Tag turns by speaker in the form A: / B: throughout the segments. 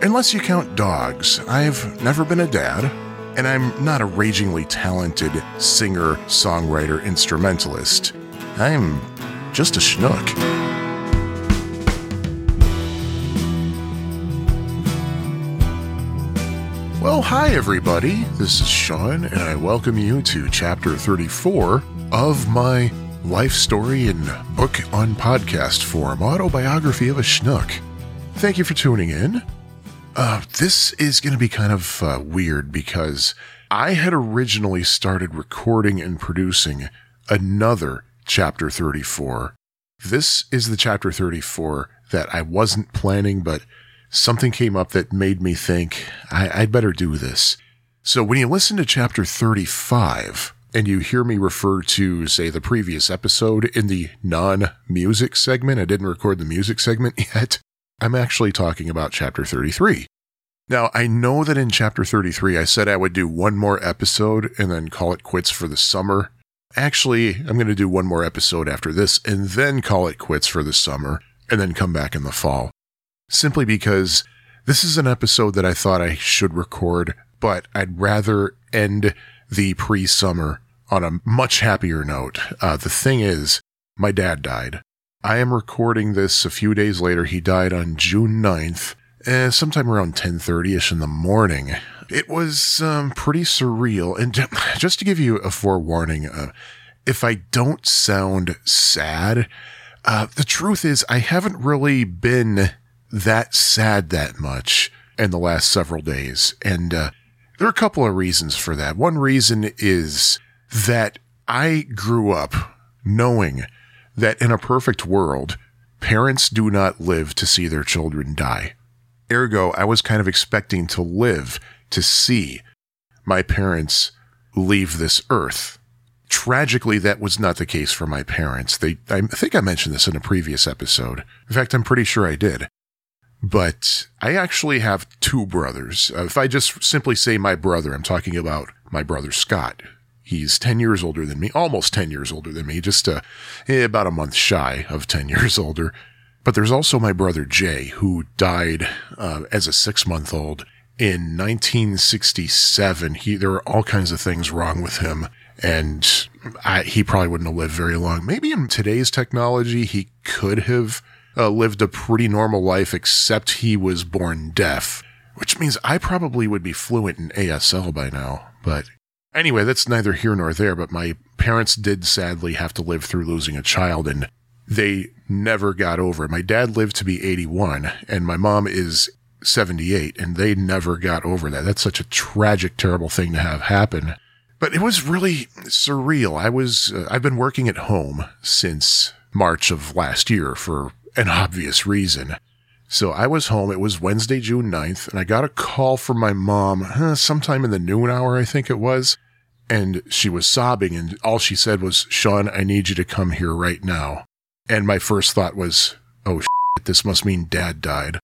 A: Unless you count dogs, I've never been a dad, and I'm not a ragingly talented singer, songwriter, instrumentalist. I'm just a schnook. Well, hi everybody. This is Sean, and I welcome you to chapter 34 of my life story in book on podcast form autobiography of a schnook. Thank you for tuning in. Uh, this is going to be kind of uh, weird because I had originally started recording and producing another chapter 34. This is the chapter 34 that I wasn't planning, but something came up that made me think I, would better do this. So when you listen to chapter 35 and you hear me refer to, say, the previous episode in the non music segment, I didn't record the music segment yet. I'm actually talking about chapter 33. Now, I know that in chapter 33, I said I would do one more episode and then call it quits for the summer. Actually, I'm going to do one more episode after this and then call it quits for the summer and then come back in the fall simply because this is an episode that I thought I should record, but I'd rather end the pre summer on a much happier note. Uh, the thing is, my dad died. I am recording this a few days later. He died on June 9th, eh, sometime around 10:30ish in the morning. It was um, pretty surreal, and just to give you a forewarning, uh, if I don't sound sad, uh, the truth is I haven't really been that sad that much in the last several days. And uh, there are a couple of reasons for that. One reason is that I grew up knowing that in a perfect world, parents do not live to see their children die. Ergo, I was kind of expecting to live to see my parents leave this earth. Tragically, that was not the case for my parents. They, I think I mentioned this in a previous episode. In fact, I'm pretty sure I did. But I actually have two brothers. If I just simply say my brother, I'm talking about my brother Scott. He's 10 years older than me, almost 10 years older than me, just uh, eh, about a month shy of 10 years older. But there's also my brother Jay, who died uh, as a six month old in 1967. He, there were all kinds of things wrong with him, and I, he probably wouldn't have lived very long. Maybe in today's technology, he could have uh, lived a pretty normal life, except he was born deaf, which means I probably would be fluent in ASL by now. But anyway, that's neither here nor there. But my parents did sadly have to live through losing a child, and they never got over it. My dad lived to be 81, and my mom is 78, and they never got over that. That's such a tragic, terrible thing to have happen. But it was really surreal. I was, uh, I've been working at home since March of last year for an obvious reason. So I was home. It was Wednesday, June 9th, and I got a call from my mom huh, sometime in the noon hour, I think it was. And she was sobbing, and all she said was, Sean, I need you to come here right now. And my first thought was, oh, shit, this must mean dad died.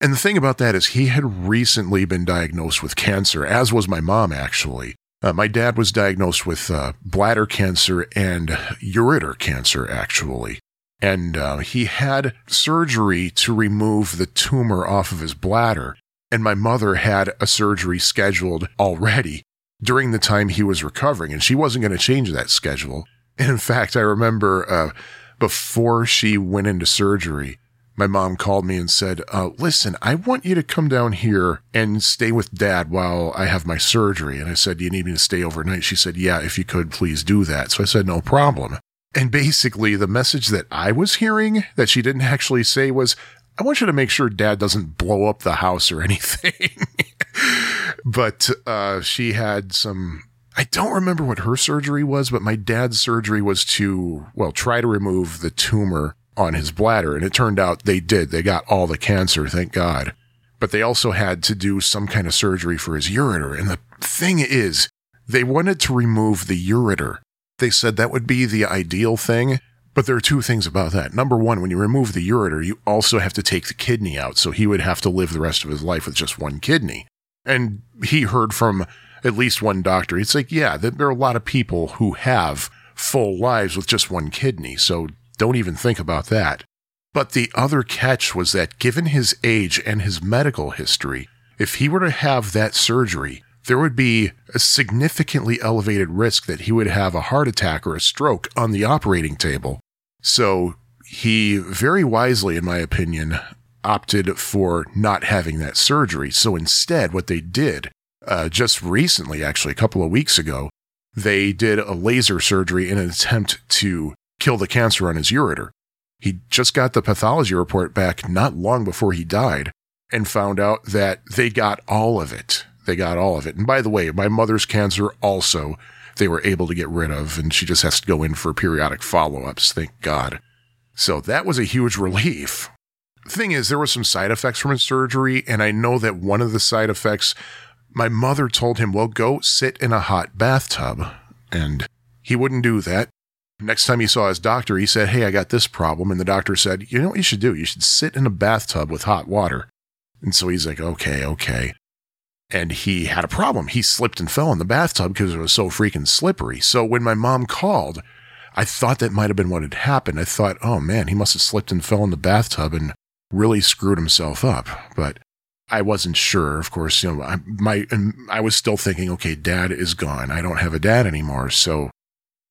A: And the thing about that is, he had recently been diagnosed with cancer, as was my mom, actually. Uh, my dad was diagnosed with uh, bladder cancer and ureter cancer, actually and uh, he had surgery to remove the tumor off of his bladder. And my mother had a surgery scheduled already during the time he was recovering, and she wasn't going to change that schedule. And in fact, I remember uh, before she went into surgery, my mom called me and said, uh, Listen, I want you to come down here and stay with dad while I have my surgery. And I said, Do you need me to stay overnight? She said, Yeah, if you could, please do that. So I said, No problem. And basically, the message that I was hearing that she didn't actually say was, I want you to make sure dad doesn't blow up the house or anything. but uh, she had some. I don't remember what her surgery was, but my dad's surgery was to, well, try to remove the tumor on his bladder. And it turned out they did. They got all the cancer, thank God. But they also had to do some kind of surgery for his ureter. And the thing is, they wanted to remove the ureter they said that would be the ideal thing. But there are two things about that. Number one, when you remove the ureter, you also have to take the kidney out. So he would have to live the rest of his life with just one kidney. And he heard from at least one doctor. It's like, yeah, there are a lot of people who have full lives with just one kidney. So don't even think about that. But the other catch was that given his age and his medical history, if he were to have that surgery, there would be a significantly elevated risk that he would have a heart attack or a stroke on the operating table. So he very wisely, in my opinion, opted for not having that surgery. So instead, what they did uh, just recently, actually, a couple of weeks ago, they did a laser surgery in an attempt to kill the cancer on his ureter. He just got the pathology report back not long before he died and found out that they got all of it. They got all of it. And by the way, my mother's cancer also they were able to get rid of, and she just has to go in for periodic follow ups, thank God. So that was a huge relief. Thing is, there were some side effects from his surgery, and I know that one of the side effects, my mother told him, well, go sit in a hot bathtub. And he wouldn't do that. Next time he saw his doctor, he said, Hey, I got this problem. And the doctor said, You know what you should do? You should sit in a bathtub with hot water. And so he's like, Okay, okay. And he had a problem. He slipped and fell in the bathtub because it was so freaking slippery. So when my mom called, I thought that might have been what had happened. I thought, oh man, he must have slipped and fell in the bathtub and really screwed himself up. But I wasn't sure. Of course, you know, I, my, I was still thinking, okay, dad is gone. I don't have a dad anymore. So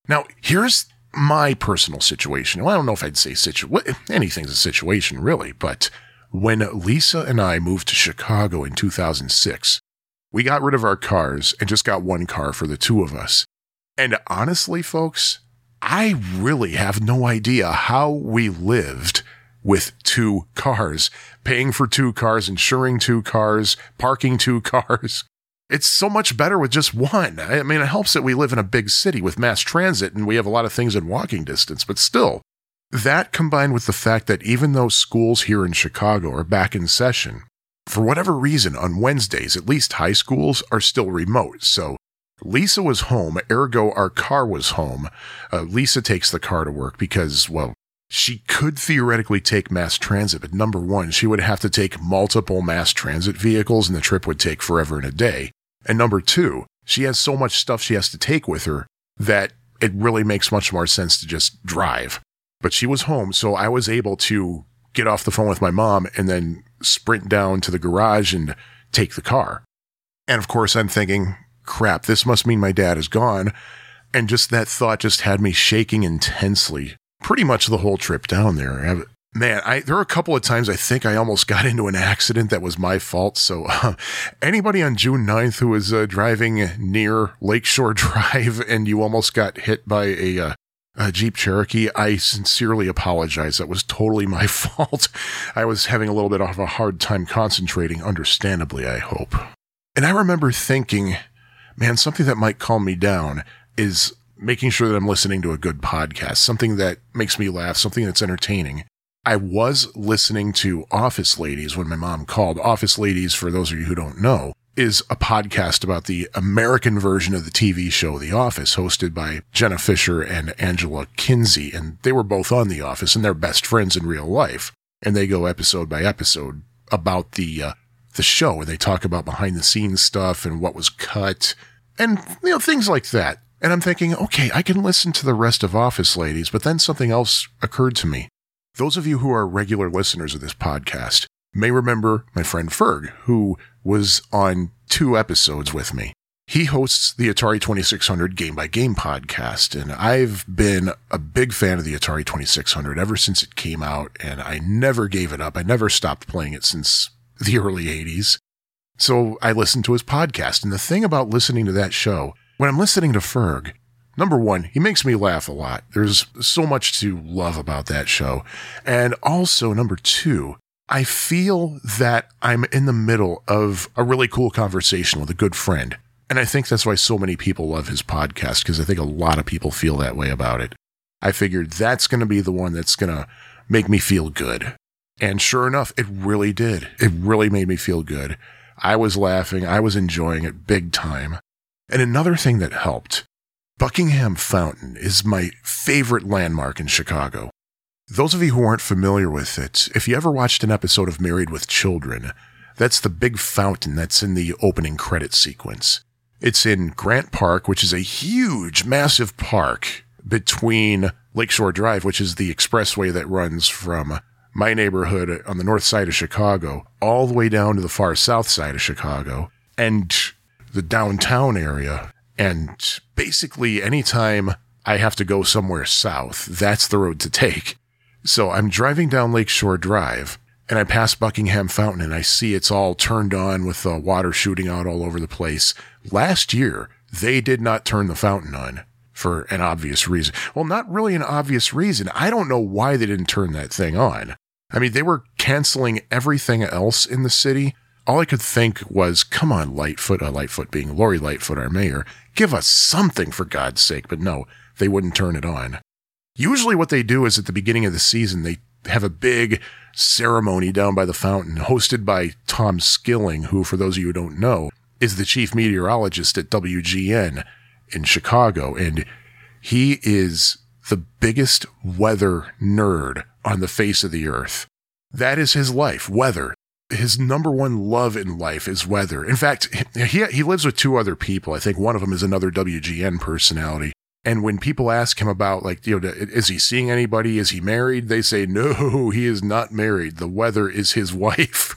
A: now here's my personal situation. Well, I don't know if I'd say situation. Anything's a situation, really. But when Lisa and I moved to Chicago in 2006, we got rid of our cars and just got one car for the two of us. And honestly, folks, I really have no idea how we lived with two cars, paying for two cars, insuring two cars, parking two cars. It's so much better with just one. I mean, it helps that we live in a big city with mass transit and we have a lot of things in walking distance, but still, that combined with the fact that even though schools here in Chicago are back in session, for whatever reason, on Wednesdays, at least high schools are still remote. So Lisa was home, ergo, our car was home. Uh, Lisa takes the car to work because, well, she could theoretically take mass transit, but number one, she would have to take multiple mass transit vehicles and the trip would take forever and a day. And number two, she has so much stuff she has to take with her that it really makes much more sense to just drive. But she was home, so I was able to get off the phone with my mom and then sprint down to the garage and take the car. And of course, I'm thinking, crap, this must mean my dad is gone. And just that thought just had me shaking intensely pretty much the whole trip down there. Man, I, there are a couple of times I think I almost got into an accident that was my fault. So, uh, anybody on June 9th who was uh, driving near Lakeshore Drive and you almost got hit by a, uh, a Jeep Cherokee, I sincerely apologize. That was totally my fault. I was having a little bit of a hard time concentrating, understandably, I hope. And I remember thinking, man, something that might calm me down is making sure that I'm listening to a good podcast, something that makes me laugh, something that's entertaining. I was listening to Office Ladies when my mom called. Office Ladies, for those of you who don't know, is a podcast about the American version of the TV show The Office, hosted by Jenna Fischer and Angela Kinsey. And they were both on The Office and they're best friends in real life. And they go episode by episode about the, uh, the show and they talk about behind the scenes stuff and what was cut and, you know, things like that. And I'm thinking, okay, I can listen to the rest of Office Ladies, but then something else occurred to me. Those of you who are regular listeners of this podcast may remember my friend Ferg, who was on two episodes with me. He hosts the Atari 2600 Game by Game podcast, and I've been a big fan of the Atari 2600 ever since it came out, and I never gave it up. I never stopped playing it since the early 80s. So I listened to his podcast, and the thing about listening to that show when I'm listening to Ferg, number one, he makes me laugh a lot. There's so much to love about that show. And also, number two, I feel that I'm in the middle of a really cool conversation with a good friend. And I think that's why so many people love his podcast, because I think a lot of people feel that way about it. I figured that's going to be the one that's going to make me feel good. And sure enough, it really did. It really made me feel good. I was laughing. I was enjoying it big time. And another thing that helped Buckingham Fountain is my favorite landmark in Chicago. Those of you who aren't familiar with it, if you ever watched an episode of Married with Children, that's the big fountain that's in the opening credit sequence. It's in Grant Park, which is a huge, massive park between Lakeshore Drive, which is the expressway that runs from my neighborhood on the north side of Chicago all the way down to the far south side of Chicago and the downtown area. And basically, anytime I have to go somewhere south, that's the road to take. So I'm driving down Lakeshore Drive and I pass Buckingham Fountain and I see it's all turned on with the water shooting out all over the place. Last year, they did not turn the fountain on for an obvious reason. Well, not really an obvious reason. I don't know why they didn't turn that thing on. I mean, they were canceling everything else in the city. All I could think was, come on, Lightfoot, uh, Lightfoot being Lori Lightfoot, our mayor, give us something for God's sake. But no, they wouldn't turn it on. Usually, what they do is at the beginning of the season, they have a big ceremony down by the fountain hosted by Tom Skilling, who, for those of you who don't know, is the chief meteorologist at WGN in Chicago. And he is the biggest weather nerd on the face of the earth. That is his life, weather. His number one love in life is weather. In fact, he, he lives with two other people. I think one of them is another WGN personality. And when people ask him about, like, you know, is he seeing anybody? Is he married? They say, no, he is not married. The weather is his wife.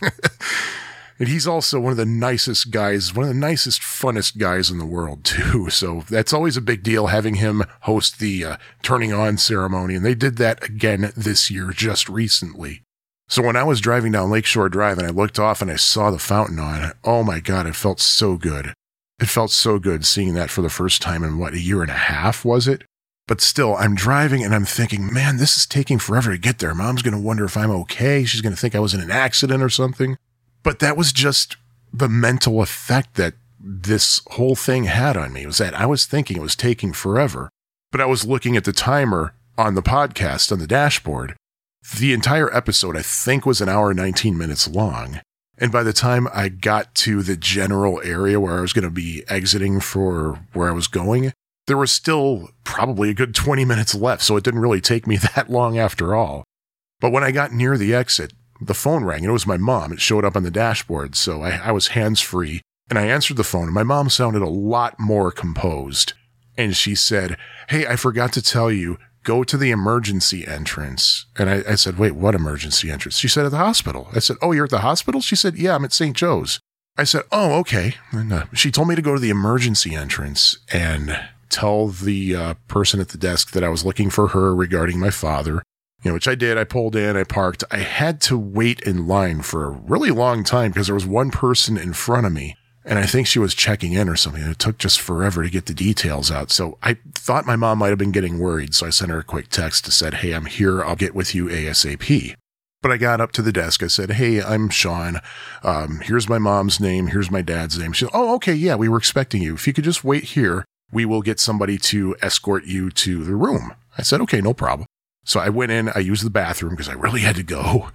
A: and he's also one of the nicest guys, one of the nicest, funnest guys in the world, too. So that's always a big deal having him host the uh, turning on ceremony. And they did that again this year, just recently. So when I was driving down Lakeshore Drive and I looked off and I saw the fountain on, oh my God, it felt so good. It felt so good seeing that for the first time in what, a year and a half, was it? But still, I'm driving and I'm thinking, man, this is taking forever to get there. Mom's going to wonder if I'm okay. She's going to think I was in an accident or something. But that was just the mental effect that this whole thing had on me was that I was thinking it was taking forever, but I was looking at the timer on the podcast on the dashboard. The entire episode, I think, was an hour 19 minutes long. And by the time I got to the general area where I was going to be exiting for where I was going, there was still probably a good 20 minutes left. So it didn't really take me that long after all. But when I got near the exit, the phone rang and it was my mom. It showed up on the dashboard. So I, I was hands free and I answered the phone and my mom sounded a lot more composed. And she said, Hey, I forgot to tell you, go to the emergency entrance. And I, I, said, wait, what emergency entrance? She said, at the hospital. I said, oh, you're at the hospital? She said, yeah, I'm at St. Joe's. I said, oh, okay. And uh, she told me to go to the emergency entrance and tell the uh, person at the desk that I was looking for her regarding my father. You know, which I did. I pulled in, I parked. I had to wait in line for a really long time because there was one person in front of me and I think she was checking in or something. It took just forever to get the details out. So I thought my mom might have been getting worried. So I sent her a quick text to said, Hey, I'm here. I'll get with you ASAP. But I got up to the desk. I said, Hey, I'm Sean. Um, here's my mom's name. Here's my dad's name. She said, Oh, okay. Yeah, we were expecting you. If you could just wait here, we will get somebody to escort you to the room. I said, Okay, no problem. So I went in. I used the bathroom because I really had to go.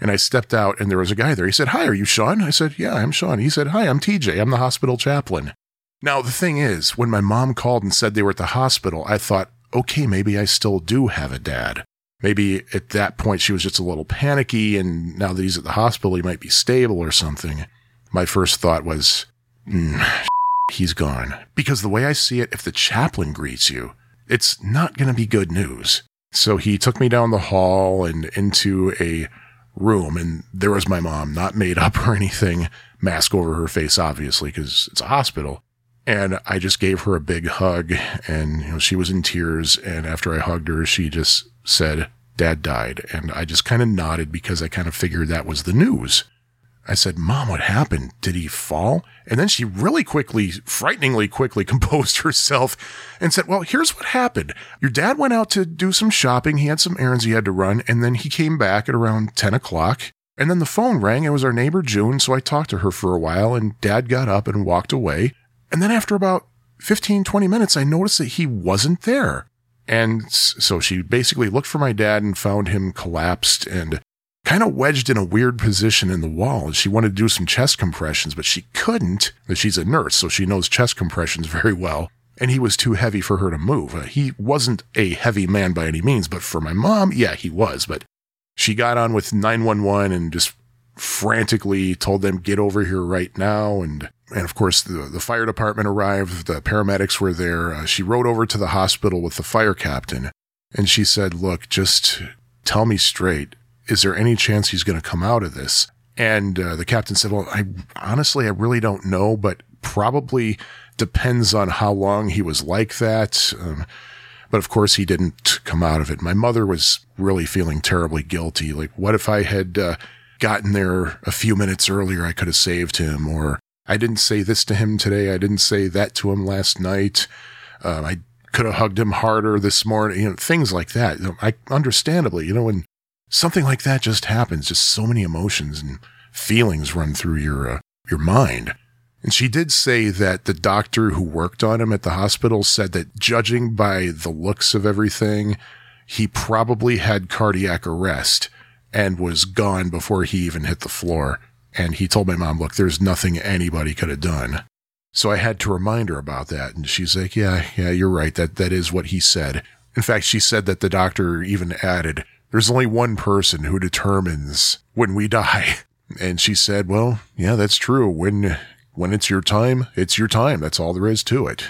A: And I stepped out and there was a guy there. He said, Hi, are you Sean? I said, Yeah, I'm Sean. He said, Hi, I'm TJ. I'm the hospital chaplain. Now, the thing is, when my mom called and said they were at the hospital, I thought, okay, maybe I still do have a dad. Maybe at that point she was just a little panicky, and now that he's at the hospital, he might be stable or something. My first thought was, mm, he's gone. Because the way I see it, if the chaplain greets you, it's not going to be good news. So he took me down the hall and into a room and there was my mom, not made up or anything, mask over her face, obviously, because it's a hospital. And I just gave her a big hug and, you know, she was in tears. And after I hugged her, she just said, dad died. And I just kind of nodded because I kind of figured that was the news. I said, Mom, what happened? Did he fall? And then she really quickly, frighteningly quickly composed herself and said, Well, here's what happened. Your dad went out to do some shopping. He had some errands he had to run. And then he came back at around 10 o'clock. And then the phone rang. It was our neighbor June. So I talked to her for a while and dad got up and walked away. And then after about 15, 20 minutes, I noticed that he wasn't there. And so she basically looked for my dad and found him collapsed and kind of wedged in a weird position in the wall. She wanted to do some chest compressions, but she couldn't. She's a nurse, so she knows chest compressions very well. And he was too heavy for her to move. Uh, he wasn't a heavy man by any means, but for my mom, yeah, he was. But she got on with 911 and just frantically told them, get over here right now. And, and of course, the, the fire department arrived. The paramedics were there. Uh, she rode over to the hospital with the fire captain and she said, look, just tell me straight Is there any chance he's going to come out of this? And uh, the captain said, Well, I honestly, I really don't know, but probably depends on how long he was like that. Um, but of course, he didn't come out of it. My mother was really feeling terribly guilty. Like, what if I had uh, gotten there a few minutes earlier? I could have saved him. Or I didn't say this to him today. I didn't say that to him last night. Um, I could have hugged him harder this morning. You know, things like that. I understandably, you know, when something like that just happens, just so many emotions and feelings run through your uh, your mind. And she did say that the doctor who worked on him at the hospital said that judging by the looks of everything, he probably had cardiac arrest and was gone before he even hit the floor. And he told my mom, look, there's nothing anybody could have done. So I had to remind her about that. And she's like, yeah, yeah, you're right. That, that is what he said. In fact, she said that the doctor even added, there's only one person who determines when we die. And she said, well, yeah, that's true. When when it's your time, it's your time. That's all there is to it.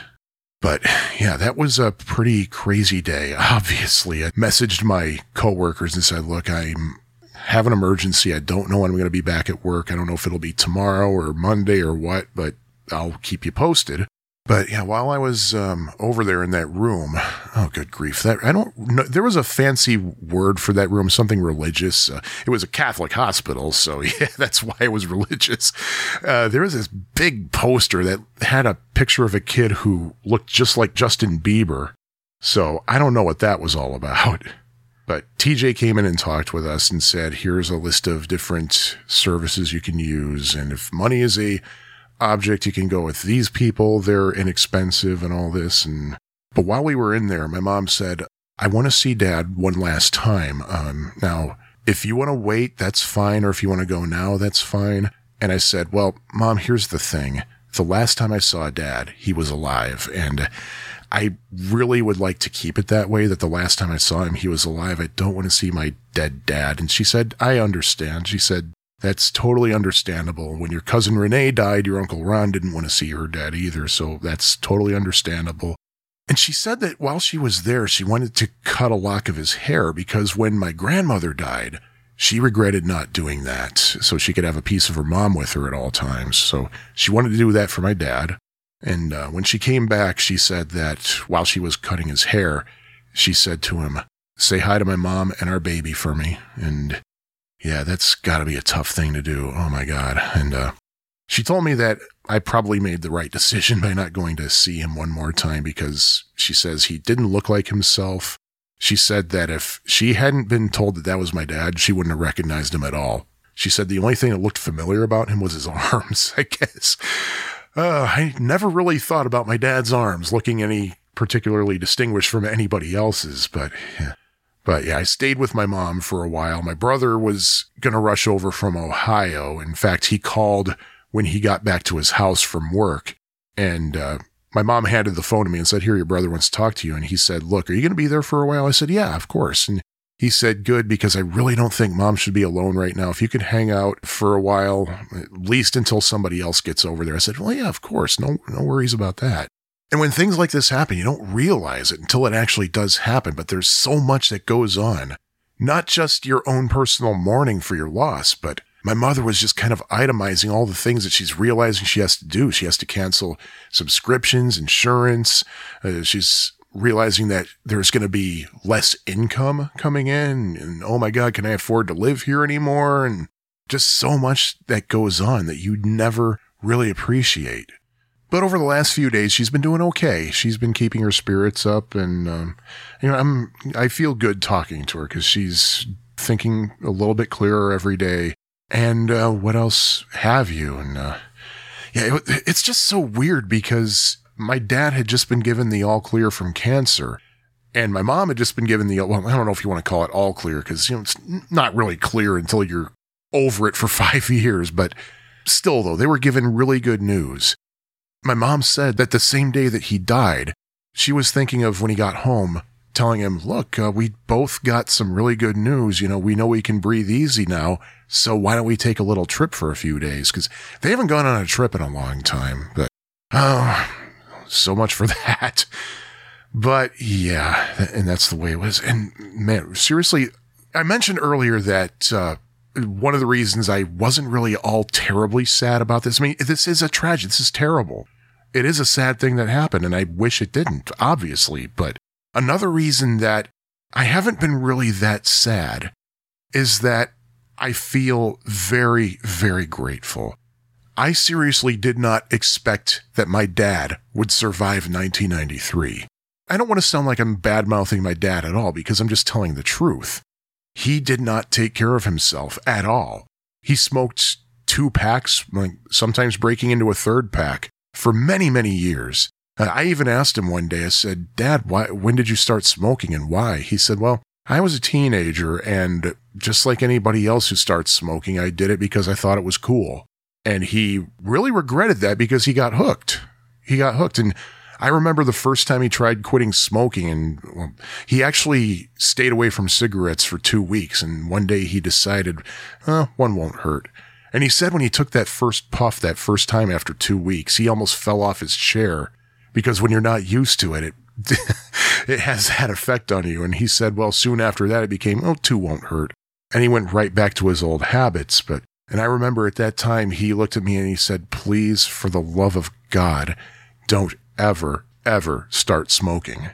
A: But yeah, that was a pretty crazy day. Obviously, I messaged my coworkers and said, look, I'm have an emergency. I don't know when I'm going to be back at work. I don't know if it'll be tomorrow or Monday or what, but I'll keep you posted. But yeah, while I was um, over there in that room, oh, good grief! That I don't know. There was a fancy word for that room, something religious. Uh, it was a Catholic hospital, so yeah, that's why it was religious. Uh, there was this big poster that had a picture of a kid who looked just like Justin Bieber. So I don't know what that was all about. But TJ came in and talked with us and said, "Here's a list of different services you can use, and if money is a object. You can go with these people. They're inexpensive and all this. And, but while we were in there, my mom said, I want to see dad one last time. Um, now, if you want to wait, that's fine. Or if you want to go now, that's fine. And I said, well, mom, here's the thing. The last time I saw dad, he was alive. And I really would like to keep it that way that the last time I saw him, he was alive. I don't want to see my dead dad. And she said, I understand. She said, that's totally understandable. When your cousin Renee died, your uncle Ron didn't want to see her dead either, so that's totally understandable. And she said that while she was there, she wanted to cut a lock of his hair because when my grandmother died, she regretted not doing that so she could have a piece of her mom with her at all times. So she wanted to do that for my dad. And uh, when she came back, she said that while she was cutting his hair, she said to him, Say hi to my mom and our baby for me. And yeah, that's got to be a tough thing to do. Oh my God. And uh, she told me that I probably made the right decision by not going to see him one more time because she says he didn't look like himself. She said that if she hadn't been told that that was my dad, she wouldn't have recognized him at all. She said the only thing that looked familiar about him was his arms, I guess. Uh, I never really thought about my dad's arms looking any particularly distinguished from anybody else's, but yeah. But yeah, I stayed with my mom for a while. My brother was going to rush over from Ohio. In fact, he called when he got back to his house from work. And uh, my mom handed the phone to me and said, Here, your brother wants to talk to you. And he said, Look, are you going to be there for a while? I said, Yeah, of course. And he said, Good, because I really don't think mom should be alone right now. If you could hang out for a while, at least until somebody else gets over there. I said, Well, yeah, of course. No, no worries about that. And when things like this happen, you don't realize it until it actually does happen, but there's so much that goes on. Not just your own personal mourning for your loss, but my mother was just kind of itemizing all the things that she's realizing she has to do. She has to cancel subscriptions, insurance. Uh, she's realizing that there's going to be less income coming in. And oh my God, can I afford to live here anymore? And just so much that goes on that you never really appreciate. But over the last few days, she's been doing okay. She's been keeping her spirits up, and um, you know, I'm I feel good talking to her because she's thinking a little bit clearer every day. And uh, what else have you? And uh, yeah, it, it's just so weird because my dad had just been given the all clear from cancer, and my mom had just been given the well, I don't know if you want to call it all clear because you know it's not really clear until you're over it for five years, but still though they were given really good news my mom said that the same day that he died, she was thinking of when he got home, telling him, Look, uh, we both got some really good news. You know, we know we can breathe easy now. So why don't we take a little trip for a few days? Because they haven't gone on a trip in a long time. But, oh, so much for that. But yeah, and that's the way it was. And man, seriously, I mentioned earlier that uh, one of the reasons I wasn't really all terribly sad about this. I mean, this is a tragedy. This is terrible. It is a sad thing that happened, and I wish it didn't, obviously. But another reason that I haven't been really that sad is that I feel very, very grateful. I seriously did not expect that my dad would survive 1993. I don't want to sound like I'm bad mouthing my dad at all because I'm just telling the truth. He did not take care of himself at all. He smoked two packs, sometimes breaking into a third pack for many, many years. Uh, I even asked him one day, I said, Dad, why, when did you start smoking and why? He said, Well, I was a teenager and just like anybody else who starts smoking, I did it because I thought it was cool. And he really regretted that because he got hooked. He got hooked. And I remember the first time he tried quitting smoking and well, he actually stayed away from cigarettes for two weeks. And one day he decided, oh, one won't hurt. And he said when he took that first puff that first time after two weeks, he almost fell off his chair because when you're not used to it, it, it has that effect on you. And he said, well, soon after that, it became, oh, two won't hurt. And he went right back to his old habits. But, and I remember at that time, he looked at me and he said, please, for the love of God, don't ever, ever start smoking.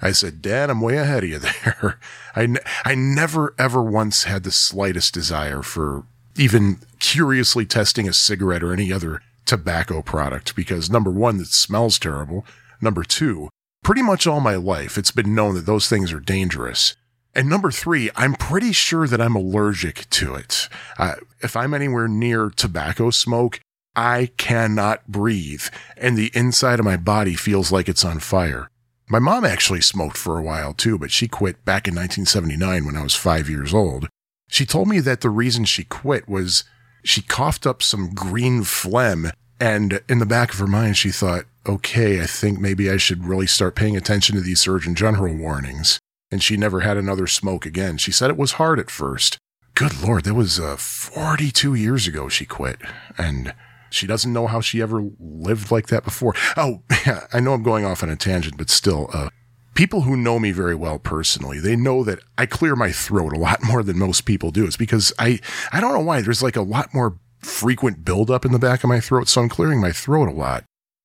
A: I said, Dad, I'm way ahead of you there. I, I never, ever once had the slightest desire for even curiously testing a cigarette or any other tobacco product because number one, it smells terrible. Number two, pretty much all my life, it's been known that those things are dangerous. And number three, I'm pretty sure that I'm allergic to it. Uh, if I'm anywhere near tobacco smoke, I cannot breathe, and the inside of my body feels like it's on fire. My mom actually smoked for a while too, but she quit back in 1979 when I was five years old. She told me that the reason she quit was she coughed up some green phlegm, and in the back of her mind, she thought, okay, I think maybe I should really start paying attention to these Surgeon General warnings. And she never had another smoke again. She said it was hard at first. Good Lord, that was uh, 42 years ago she quit. And she doesn't know how she ever lived like that before. Oh, I know I'm going off on a tangent, but still, uh, people who know me very well personally, they know that I clear my throat a lot more than most people do. It's because I, I don't know why there's like a lot more frequent buildup in the back of my throat. So I'm clearing my throat a lot.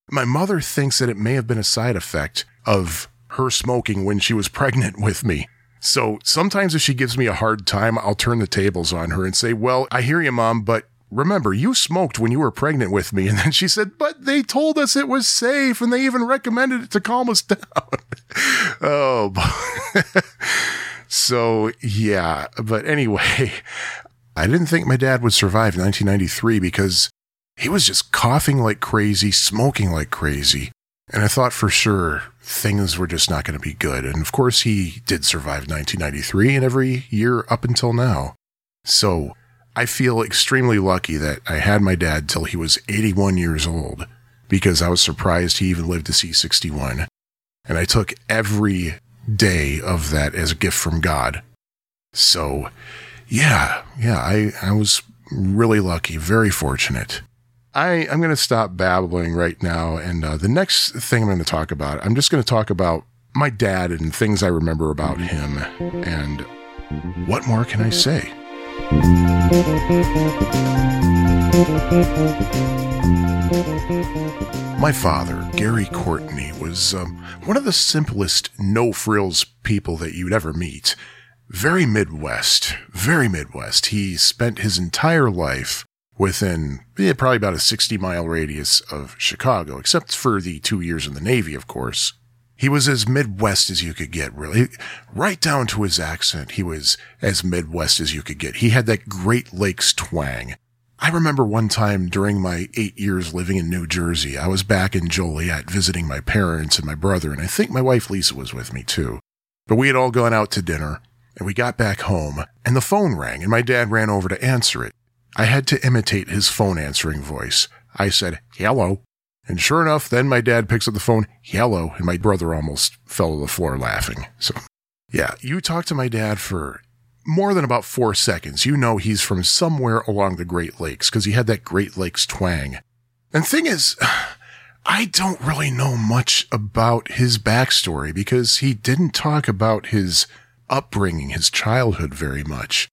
A: My mother thinks that it may have been a side effect of her smoking when she was pregnant with me. So sometimes if she gives me a hard time, I'll turn the tables on her and say, well, I hear you, mom, but remember, you smoked when you were pregnant with me. And then she said, but they told us it was safe and they even recommended it to calm us down. oh, so yeah. But anyway, I didn't think my dad would survive 1993 because he was just coughing like crazy, smoking like crazy. And I thought for sure things were just not going to be good. And of course, he did survive 1993 and every year up until now. So I feel extremely lucky that I had my dad till he was 81 years old because I was surprised he even lived to see 61. And I took every day of that as a gift from God. So, yeah, yeah, I, I was really lucky, very fortunate. I, I'm going to stop babbling right now. And uh, the next thing I'm going to talk about, I'm just going to talk about my dad and things I remember about him. And what more can I say? My father, Gary Courtney, was um, one of the simplest, no frills people that you'd ever meet. Very Midwest, very Midwest. He spent his entire life within yeah, probably about a 60 mile radius of Chicago, except for the two years in the Navy, of course. He was as Midwest as you could get, really. Right down to his accent, he was as Midwest as you could get. He had that Great Lakes twang. I remember one time during my eight years living in New Jersey, I was back in Joliet visiting my parents and my brother, and I think my wife Lisa was with me too. But we had all gone out to dinner, and we got back home, and the phone rang, and my dad ran over to answer it. I had to imitate his phone answering voice. I said, hello. And sure enough, then my dad picks up the phone, hello, and my brother almost fell to the floor laughing. So, yeah, you talk to my dad for more than about four seconds. You know he's from somewhere along the Great Lakes because he had that Great Lakes twang. And thing is, I don't really know much about his backstory because he didn't talk about his upbringing, his childhood very much.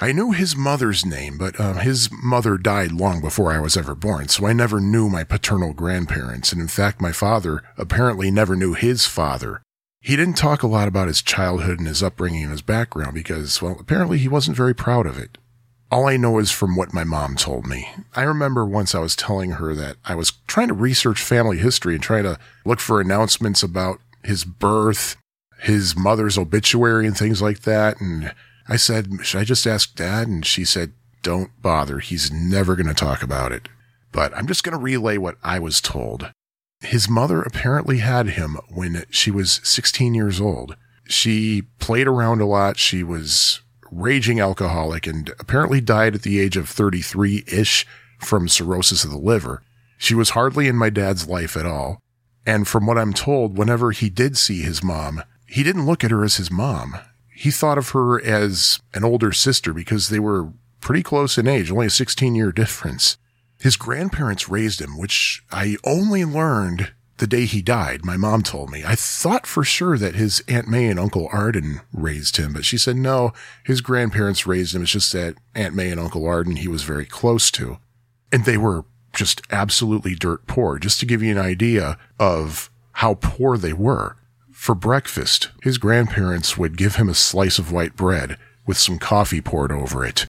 A: I knew his mother's name, but uh, his mother died long before I was ever born, so I never knew my paternal grandparents, and in fact, my father apparently never knew his father. He didn't talk a lot about his childhood and his upbringing and his background because, well, apparently he wasn't very proud of it. All I know is from what my mom told me. I remember once I was telling her that I was trying to research family history and trying to look for announcements about his birth, his mother's obituary and things like that. And I said, should I just ask dad? And she said, don't bother. He's never going to talk about it. But I'm just going to relay what I was told. His mother apparently had him when she was 16 years old. She played around a lot. She was raging alcoholic and apparently died at the age of 33 ish from cirrhosis of the liver. She was hardly in my dad's life at all. And from what I'm told, whenever he did see his mom, he didn't look at her as his mom. He thought of her as an older sister because they were pretty close in age, only a 16 year difference. His grandparents raised him, which I only learned the day he died. My mom told me. I thought for sure that his Aunt May and Uncle Arden raised him, but she said no, his grandparents raised him. It's just that Aunt May and Uncle Arden he was very close to. And they were just absolutely dirt poor. Just to give you an idea of how poor they were. For breakfast, his grandparents would give him a slice of white bread with some coffee poured over it.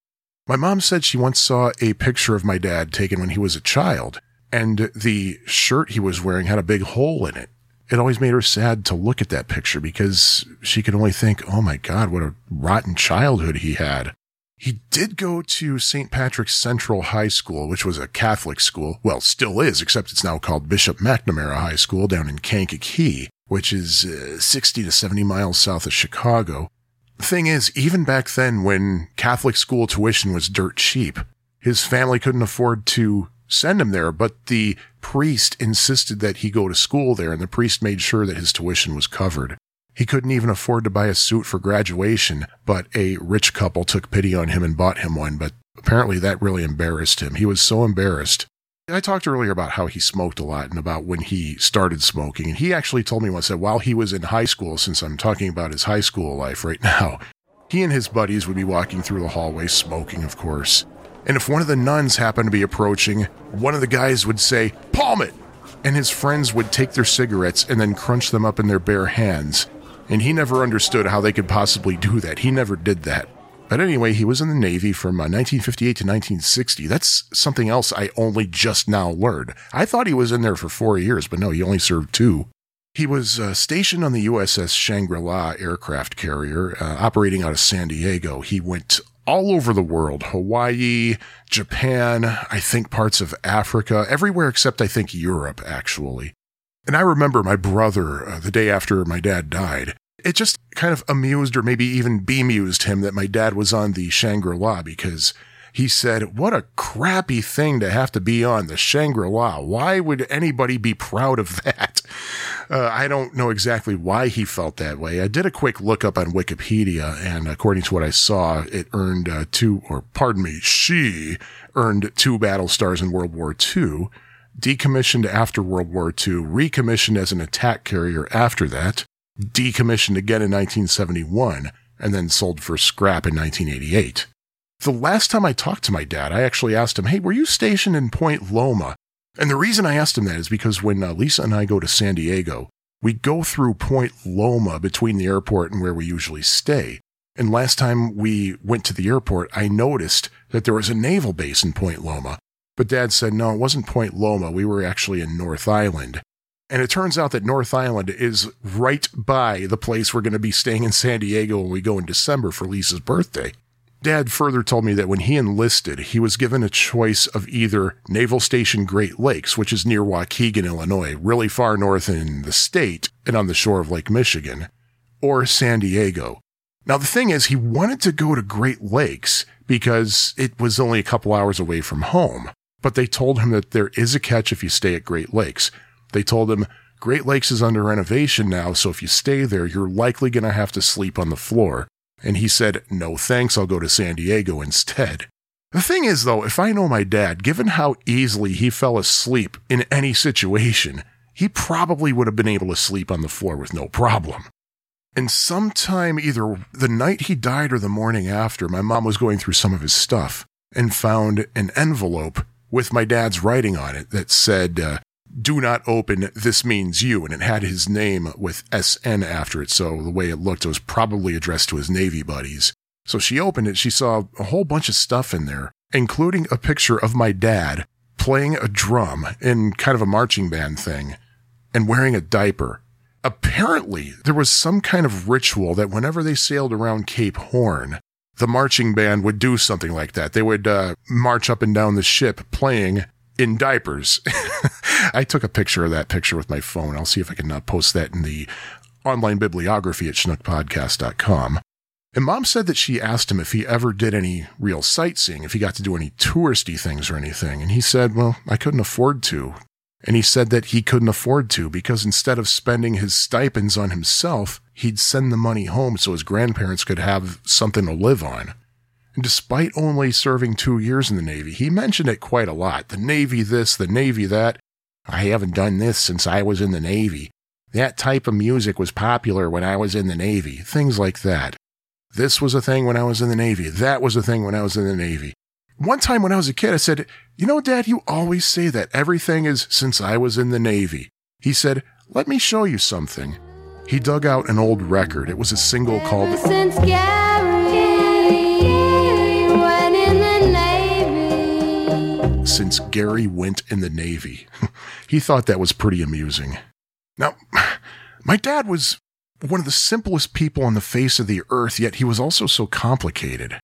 A: My mom said she once saw a picture of my dad taken when he was a child, and the shirt he was wearing had a big hole in it. It always made her sad to look at that picture because she could only think, oh my God, what a rotten childhood he had. He did go to St. Patrick's Central High School, which was a Catholic school. Well, still is, except it's now called Bishop McNamara High School down in Kankakee, which is uh, 60 to 70 miles south of Chicago. The thing is, even back then when Catholic school tuition was dirt cheap, his family couldn't afford to send him there, but the priest insisted that he go to school there, and the priest made sure that his tuition was covered. He couldn't even afford to buy a suit for graduation, but a rich couple took pity on him and bought him one, but apparently that really embarrassed him. He was so embarrassed. I talked earlier about how he smoked a lot and about when he started smoking. And he actually told me once that while he was in high school, since I'm talking about his high school life right now, he and his buddies would be walking through the hallway smoking, of course. And if one of the nuns happened to be approaching, one of the guys would say, Palm it! And his friends would take their cigarettes and then crunch them up in their bare hands and he never understood how they could possibly do that. He never did that. But anyway, he was in the Navy from uh, 1958 to 1960. That's something else I only just now learned. I thought he was in there for four years, but no, he only served two. He was uh, stationed on the USS Shangri La aircraft carrier, uh, operating out of San Diego. He went all over the world Hawaii, Japan, I think parts of Africa, everywhere except I think Europe, actually. And I remember my brother, uh, the day after my dad died, it just kind of amused or maybe even bemused him that my dad was on the Shangri La because he said, What a crappy thing to have to be on the Shangri La. Why would anybody be proud of that? Uh, I don't know exactly why he felt that way. I did a quick look up on Wikipedia, and according to what I saw, it earned uh, two, or pardon me, she earned two battle stars in World War II decommissioned after World War II, recommissioned as an attack carrier after that, decommissioned again in 1971, and then sold for scrap in 1988. The last time I talked to my dad, I actually asked him, Hey, were you stationed in Point Loma? And the reason I asked him that is because when uh, Lisa and I go to San Diego, we go through Point Loma between the airport and where we usually stay. And last time we went to the airport, I noticed that there was a naval base in Point Loma. But dad said, no, it wasn't Point Loma. We were actually in North Island. And it turns out that North Island is right by the place we're going to be staying in San Diego when we go in December for Lisa's birthday. Dad further told me that when he enlisted, he was given a choice of either Naval Station Great Lakes, which is near Waukegan, Illinois, really far north in the state and on the shore of Lake Michigan, or San Diego. Now, the thing is, he wanted to go to Great Lakes because it was only a couple hours away from home but they told him that there is a catch if you stay at Great Lakes. They told him Great Lakes is under renovation now, so if you stay there, you're likely going to have to sleep on the floor. And he said, No thanks, I'll go to San Diego instead. The thing is, though, if I know my dad, given how easily he fell asleep in any situation, he probably would have been able to sleep on the floor with no problem. And sometime either the night he died or the morning after, my mom was going through some of his stuff and found an envelope with my dad's writing on it that said, uh, do not open, this means you. And it had his name with SN after it. So the way it looked, it was probably addressed to his Navy buddies. So she opened it. She saw a whole bunch of stuff in there, including a picture of my dad playing a drum in kind of a marching band thing and wearing a diaper. Apparently, there was some kind of ritual that whenever they sailed around Cape Horn, the marching band would do something like that. They would uh, march up and down the ship playing in diapers. I took a picture of that picture with my phone. I'll see if I can uh, post that in the online bibliography at schnookpodcast.com. And mom said that she asked him if he ever did any real sightseeing, if he got to do any touristy things or anything. And he said, well, I couldn't afford to. And he said that he couldn't afford to because instead of spending his stipends on himself, he'd send the money home so his grandparents could have something to live on. And despite only serving two years in the Navy, he mentioned it quite a lot. The Navy this, the Navy that. I haven't done this since I was in the Navy. That type of music was popular when I was in the Navy. Things like that. This was a thing when I was in the Navy. That was a thing when I was in the Navy. One time when I was a kid, I said, You know, Dad, you always say that everything is since I was in the Navy. He said, Let me show you something. He dug out an old record. It was a single called Since Gary went in the Navy. he thought that was pretty amusing. Now, my dad was one of the simplest people on the face of the earth, yet he was also so complicated.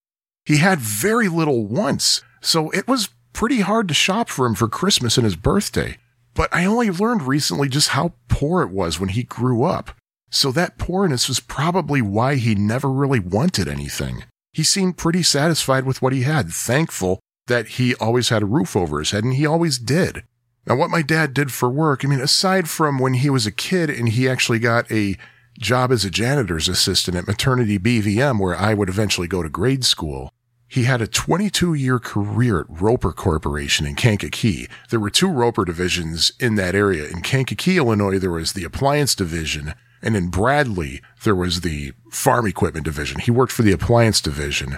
A: He had very little once, so it was pretty hard to shop for him for Christmas and his birthday. But I only learned recently just how poor it was when he grew up. So that poorness was probably why he never really wanted anything. He seemed pretty satisfied with what he had, thankful that he always had a roof over his head, and he always did. Now, what my dad did for work, I mean, aside from when he was a kid and he actually got a job as a janitor's assistant at maternity BVM, where I would eventually go to grade school, he had a 22 year career at Roper Corporation in Kankakee. There were two Roper divisions in that area. In Kankakee, Illinois, there was the appliance division. And in Bradley, there was the farm equipment division. He worked for the appliance division.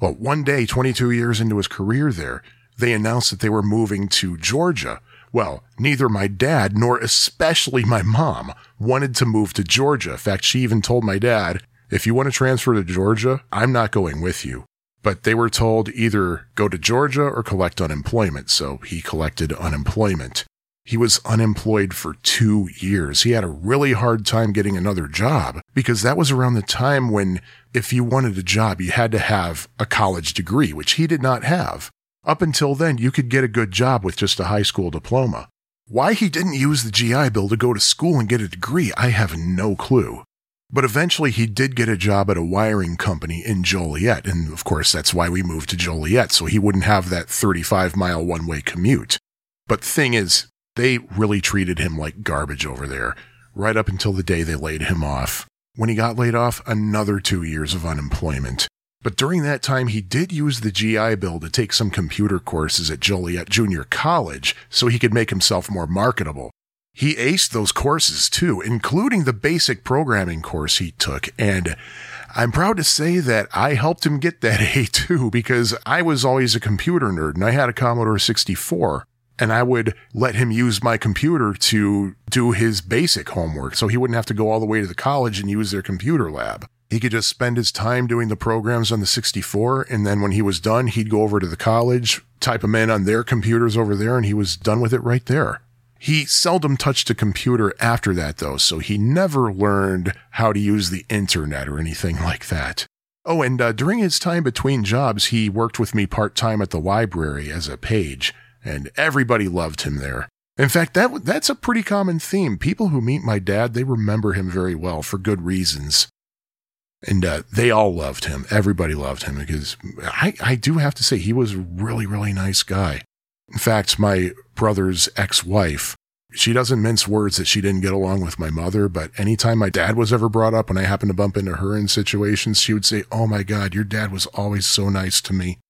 A: Well, one day, 22 years into his career there, they announced that they were moving to Georgia. Well, neither my dad nor especially my mom wanted to move to Georgia. In fact, she even told my dad, if you want to transfer to Georgia, I'm not going with you but they were told either go to Georgia or collect unemployment. So he collected unemployment. He was unemployed for two years. He had a really hard time getting another job because that was around the time when if you wanted a job, you had to have a college degree, which he did not have. Up until then, you could get a good job with just a high school diploma. Why he didn't use the GI Bill to go to school and get a degree, I have no clue. But eventually he did get a job at a wiring company in Joliet. And of course, that's why we moved to Joliet, so he wouldn't have that 35 mile one way commute. But the thing is, they really treated him like garbage over there, right up until the day they laid him off. When he got laid off, another two years of unemployment. But during that time, he did use the GI Bill to take some computer courses at Joliet Junior College so he could make himself more marketable. He aced those courses too, including the basic programming course he took. And I'm proud to say that I helped him get that A too, because I was always a computer nerd and I had a Commodore 64 and I would let him use my computer to do his basic homework so he wouldn't have to go all the way to the college and use their computer lab. He could just spend his time doing the programs on the 64. And then when he was done, he'd go over to the college, type them in on their computers over there, and he was done with it right there. He seldom touched a computer after that, though, so he never learned how to use the internet or anything like that. Oh, and uh, during his time between jobs, he worked with me part time at the library as a page, and everybody loved him there. In fact, that that's a pretty common theme. People who meet my dad, they remember him very well for good reasons. And uh, they all loved him. Everybody loved him because I, I do have to say he was a really, really nice guy. In fact, my brother's ex wife, she doesn't mince words that she didn't get along with my mother, but anytime my dad was ever brought up, when I happened to bump into her in situations, she would say, Oh my God, your dad was always so nice to me.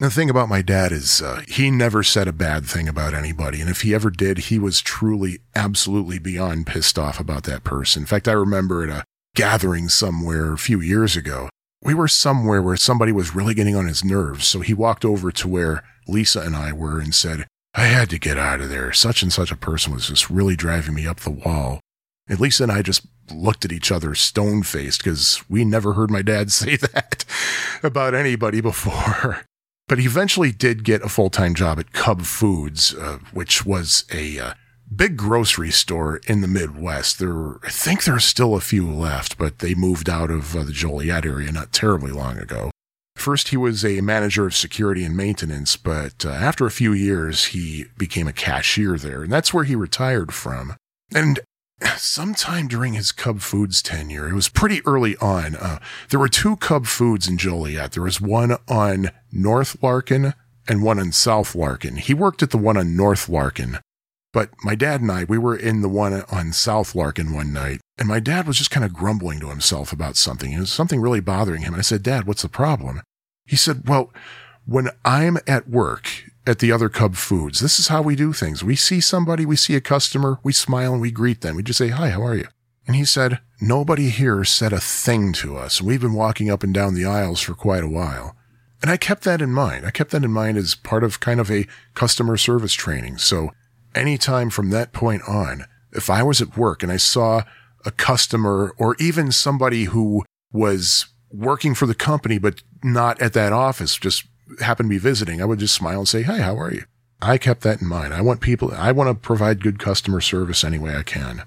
A: The thing about my dad is, uh, he never said a bad thing about anybody. And if he ever did, he was truly, absolutely beyond pissed off about that person. In fact, I remember at a gathering somewhere a few years ago. We were somewhere where somebody was really getting on his nerves, so he walked over to where Lisa and I were and said, I had to get out of there. Such and such a person was just really driving me up the wall. And Lisa and I just looked at each other stone faced because we never heard my dad say that about anybody before. But he eventually did get a full time job at Cub Foods, uh, which was a uh, big grocery store in the Midwest. There, I think there are still a few left, but they moved out of uh, the Joliet area not terribly long ago. First, he was a manager of security and maintenance, but uh, after a few years, he became a cashier there, and that's where he retired from. And sometime during his Cub Foods tenure, it was pretty early on, uh, there were two Cub Foods in Joliet. There was one on North Larkin and one on South Larkin. He worked at the one on North Larkin. But my dad and I, we were in the one on South Larkin one night, and my dad was just kind of grumbling to himself about something. It was something really bothering him. And I said, Dad, what's the problem? He said, Well, when I'm at work at the other Cub Foods, this is how we do things. We see somebody, we see a customer, we smile and we greet them. We just say, Hi, how are you? And he said, Nobody here said a thing to us. We've been walking up and down the aisles for quite a while. And I kept that in mind. I kept that in mind as part of kind of a customer service training. So anytime from that point on, if I was at work and I saw a customer or even somebody who was working for the company, but not at that office, just happened to be visiting, I would just smile and say, Hey, how are you? I kept that in mind. I want people, I want to provide good customer service any way I can.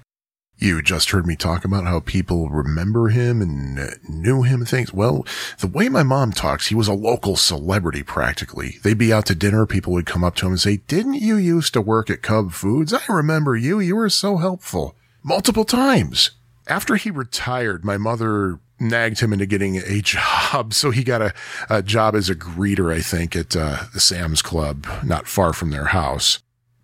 A: You just heard me talk about how people remember him and knew him and things. Well, the way my mom talks, he was a local celebrity practically. They'd be out to dinner. People would come up to him and say, didn't you used to work at Cub Foods? I remember you. You were so helpful multiple times. After he retired, my mother nagged him into getting a job. So he got a, a job as a greeter, I think, at uh, the Sam's Club, not far from their house.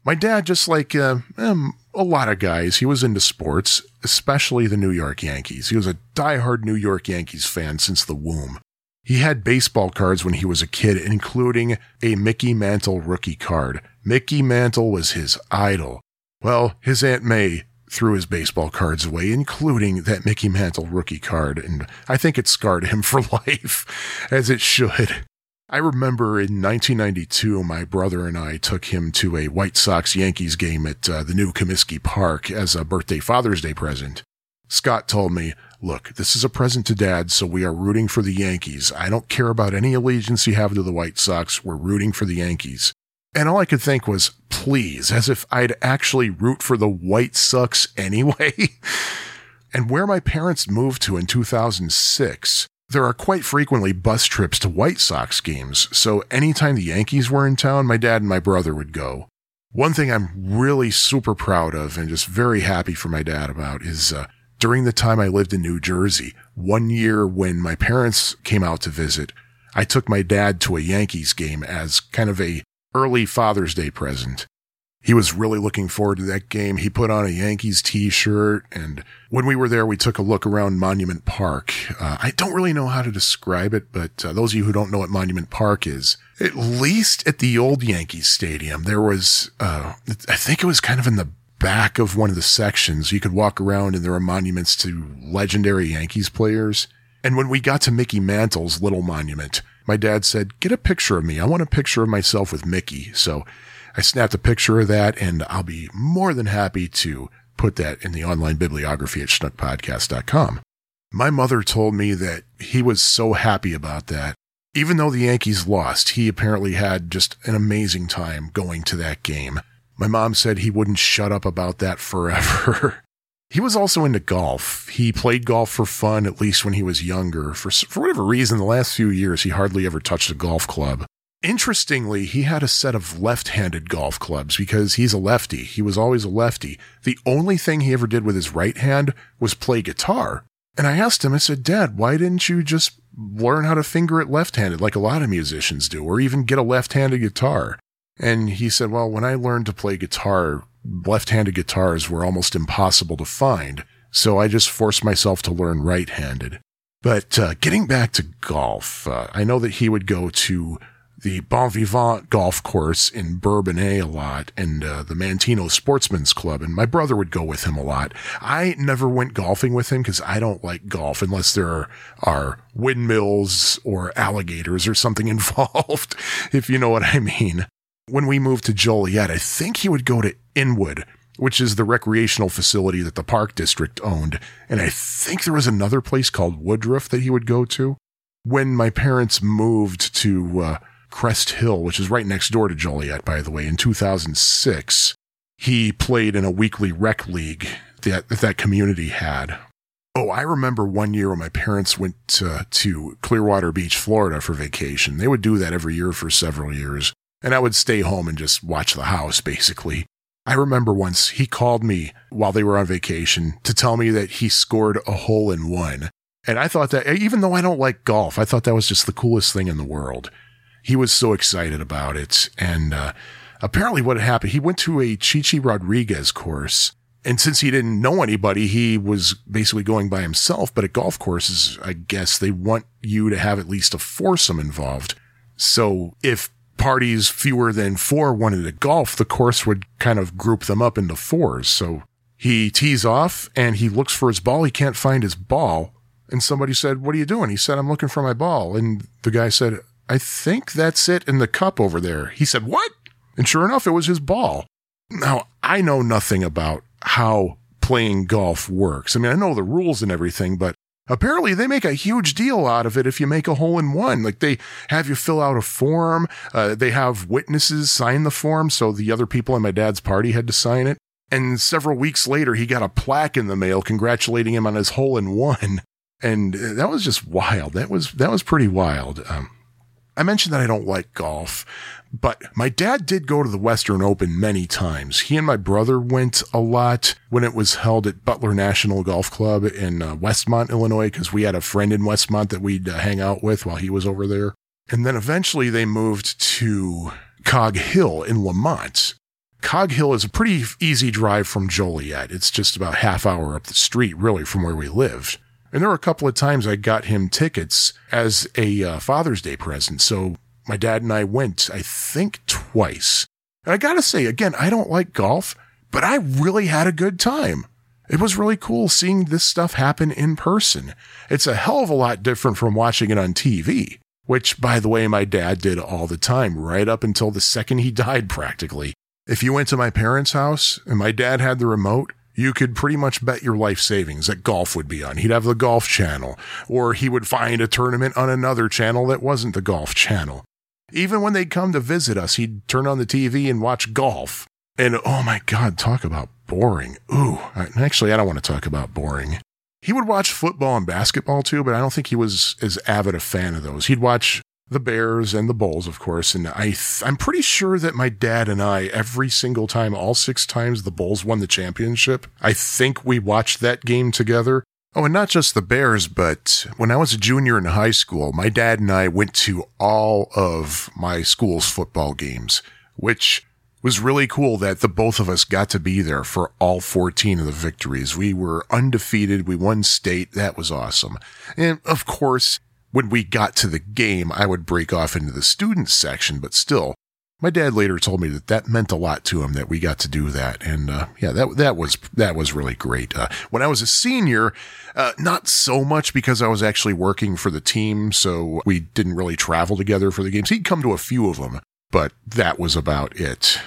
A: My dad, just like uh, um, a lot of guys, he was into sports, especially the New York Yankees. He was a diehard New York Yankees fan since the womb. He had baseball cards when he was a kid, including a Mickey Mantle rookie card. Mickey Mantle was his idol. Well, his Aunt May threw his baseball cards away, including that Mickey Mantle rookie card, and I think it scarred him for life, as it should. I remember in 1992, my brother and I took him to a White Sox Yankees game at uh, the new Comiskey Park as a birthday Father's Day present. Scott told me, look, this is a present to dad, so we are rooting for the Yankees. I don't care about any allegiance you have to the White Sox. We're rooting for the Yankees. And all I could think was, please, as if I'd actually root for the White Sox anyway. and where my parents moved to in 2006, there are quite frequently bus trips to White Sox games, so anytime the Yankees were in town, my dad and my brother would go. One thing I'm really super proud of and just very happy for my dad about is uh, during the time I lived in New Jersey, one year when my parents came out to visit, I took my dad to a Yankees game as kind of a early Father's Day present. He was really looking forward to that game. He put on a Yankees t-shirt. And when we were there, we took a look around Monument Park. Uh, I don't really know how to describe it, but uh, those of you who don't know what Monument Park is, at least at the old Yankees stadium, there was, uh, I think it was kind of in the back of one of the sections. You could walk around and there were monuments to legendary Yankees players. And when we got to Mickey Mantle's little monument, my dad said, get a picture of me. I want a picture of myself with Mickey. So I snapped a picture of that and I'll be more than happy to put that in the online bibliography at schnookpodcast.com. My mother told me that he was so happy about that. Even though the Yankees lost, he apparently had just an amazing time going to that game. My mom said he wouldn't shut up about that forever. he was also into golf. He played golf for fun, at least when he was younger. For, for whatever reason, the last few years, he hardly ever touched a golf club. Interestingly, he had a set of left handed golf clubs because he's a lefty. He was always a lefty. The only thing he ever did with his right hand was play guitar. And I asked him, I said, Dad, why didn't you just learn how to finger it left handed like a lot of musicians do, or even get a left handed guitar? And he said, Well, when I learned to play guitar, left handed guitars were almost impossible to find. So I just forced myself to learn right handed. But uh, getting back to golf, uh, I know that he would go to the Bon Vivant golf course in Bourbonnais a lot and uh, the Manteno Sportsman's Club, and my brother would go with him a lot. I never went golfing with him because I don't like golf unless there are, are windmills or alligators or something involved, if you know what I mean. When we moved to Joliet, I think he would go to Inwood, which is the recreational facility that the park district owned. And I think there was another place called Woodruff that he would go to. When my parents moved to, uh, Crest Hill, which is right next door to Joliet, by the way, in 2006. He played in a weekly rec league that that community had. Oh, I remember one year when my parents went to, to Clearwater Beach, Florida for vacation. They would do that every year for several years. And I would stay home and just watch the house, basically. I remember once he called me while they were on vacation to tell me that he scored a hole in one. And I thought that, even though I don't like golf, I thought that was just the coolest thing in the world he was so excited about it. And uh, apparently, what happened, he went to a Chi Chi Rodriguez course. And since he didn't know anybody, he was basically going by himself. But at golf courses, I guess they want you to have at least a foursome involved. So if parties fewer than four wanted to golf, the course would kind of group them up into fours. So he tees off and he looks for his ball. He can't find his ball. And somebody said, What are you doing? He said, I'm looking for my ball. And the guy said, I think that's it in the cup over there. He said, What? And sure enough, it was his ball. Now, I know nothing about how playing golf works. I mean, I know the rules and everything, but apparently they make a huge deal out of it if you make a hole in one. Like they have you fill out a form, uh, they have witnesses sign the form. So the other people in my dad's party had to sign it. And several weeks later, he got a plaque in the mail congratulating him on his hole in one. And that was just wild. That was, that was pretty wild. Um, I mentioned that I don't like golf, but my dad did go to the Western Open many times. He and my brother went a lot when it was held at Butler National Golf Club in uh, Westmont, Illinois, because we had a friend in Westmont that we'd uh, hang out with while he was over there. And then eventually they moved to Cog Hill in Lemont. Cog Hill is a pretty easy drive from Joliet. It's just about half hour up the street, really, from where we lived. And there were a couple of times I got him tickets as a uh, Father's Day present. So my dad and I went, I think twice. And I gotta say, again, I don't like golf, but I really had a good time. It was really cool seeing this stuff happen in person. It's a hell of a lot different from watching it on TV, which, by the way, my dad did all the time, right up until the second he died, practically. If you went to my parents' house and my dad had the remote, you could pretty much bet your life savings that golf would be on. He'd have the golf channel, or he would find a tournament on another channel that wasn't the golf channel. Even when they'd come to visit us, he'd turn on the TV and watch golf. And oh my God, talk about boring. Ooh, actually, I don't want to talk about boring. He would watch football and basketball too, but I don't think he was as avid a fan of those. He'd watch the Bears and the Bulls, of course. And I, th- I'm pretty sure that my dad and I, every single time, all six times the Bulls won the championship, I think we watched that game together. Oh, and not just the Bears, but when I was a junior in high school, my dad and I went to all of my school's football games, which was really cool that the both of us got to be there for all 14 of the victories. We were undefeated. We won state. That was awesome. And of course, when we got to the game, I would break off into the students section, but still, my dad later told me that that meant a lot to him that we got to do that, and uh, yeah, that that was that was really great. Uh, when I was a senior, uh, not so much because I was actually working for the team, so we didn't really travel together for the games. He'd come to a few of them, but that was about it.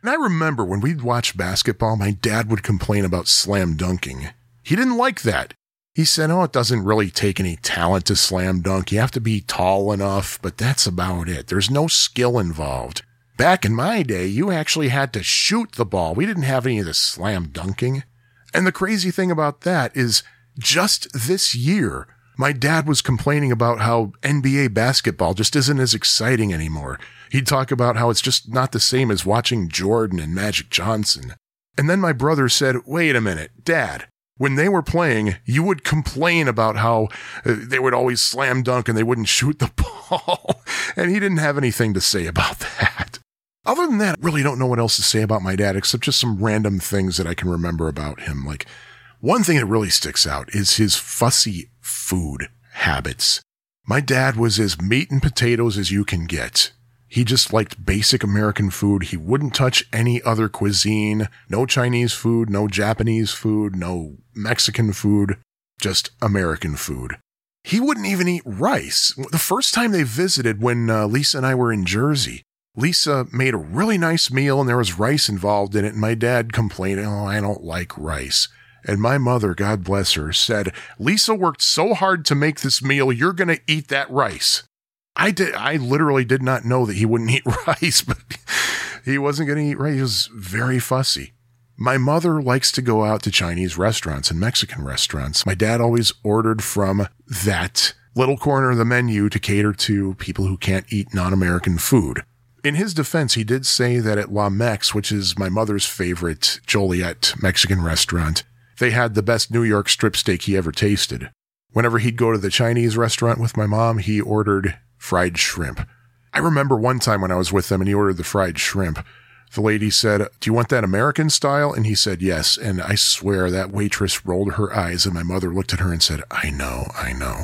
A: And I remember when we'd watch basketball, my dad would complain about slam dunking. He didn't like that. He said, Oh, it doesn't really take any talent to slam dunk. You have to be tall enough, but that's about it. There's no skill involved. Back in my day, you actually had to shoot the ball. We didn't have any of the slam dunking. And the crazy thing about that is just this year, my dad was complaining about how NBA basketball just isn't as exciting anymore. He'd talk about how it's just not the same as watching Jordan and Magic Johnson. And then my brother said, wait a minute, dad, when they were playing, you would complain about how uh, they would always slam dunk and they wouldn't shoot the ball. and he didn't have anything to say about that. Other than that, I really don't know what else to say about my dad except just some random things that I can remember about him. Like one thing that really sticks out is his fussy food habits. My dad was as meat and potatoes as you can get. He just liked basic American food. He wouldn't touch any other cuisine. No Chinese food, no Japanese food, no Mexican food, just American food. He wouldn't even eat rice. The first time they visited when uh, Lisa and I were in Jersey, Lisa made a really nice meal and there was rice involved in it. And my dad complained, Oh, I don't like rice. And my mother, God bless her, said, Lisa worked so hard to make this meal, you're going to eat that rice. I did, I literally did not know that he wouldn't eat rice, but he wasn't going to eat rice. He was very fussy. My mother likes to go out to Chinese restaurants and Mexican restaurants. My dad always ordered from that little corner of the menu to cater to people who can't eat non-American food. In his defense, he did say that at La Mex, which is my mother's favorite Joliet Mexican restaurant, they had the best New York strip steak he ever tasted. Whenever he'd go to the Chinese restaurant with my mom, he ordered fried shrimp. I remember one time when I was with them and he ordered the fried shrimp. The lady said, Do you want that American style? And he said, Yes. And I swear that waitress rolled her eyes and my mother looked at her and said, I know, I know.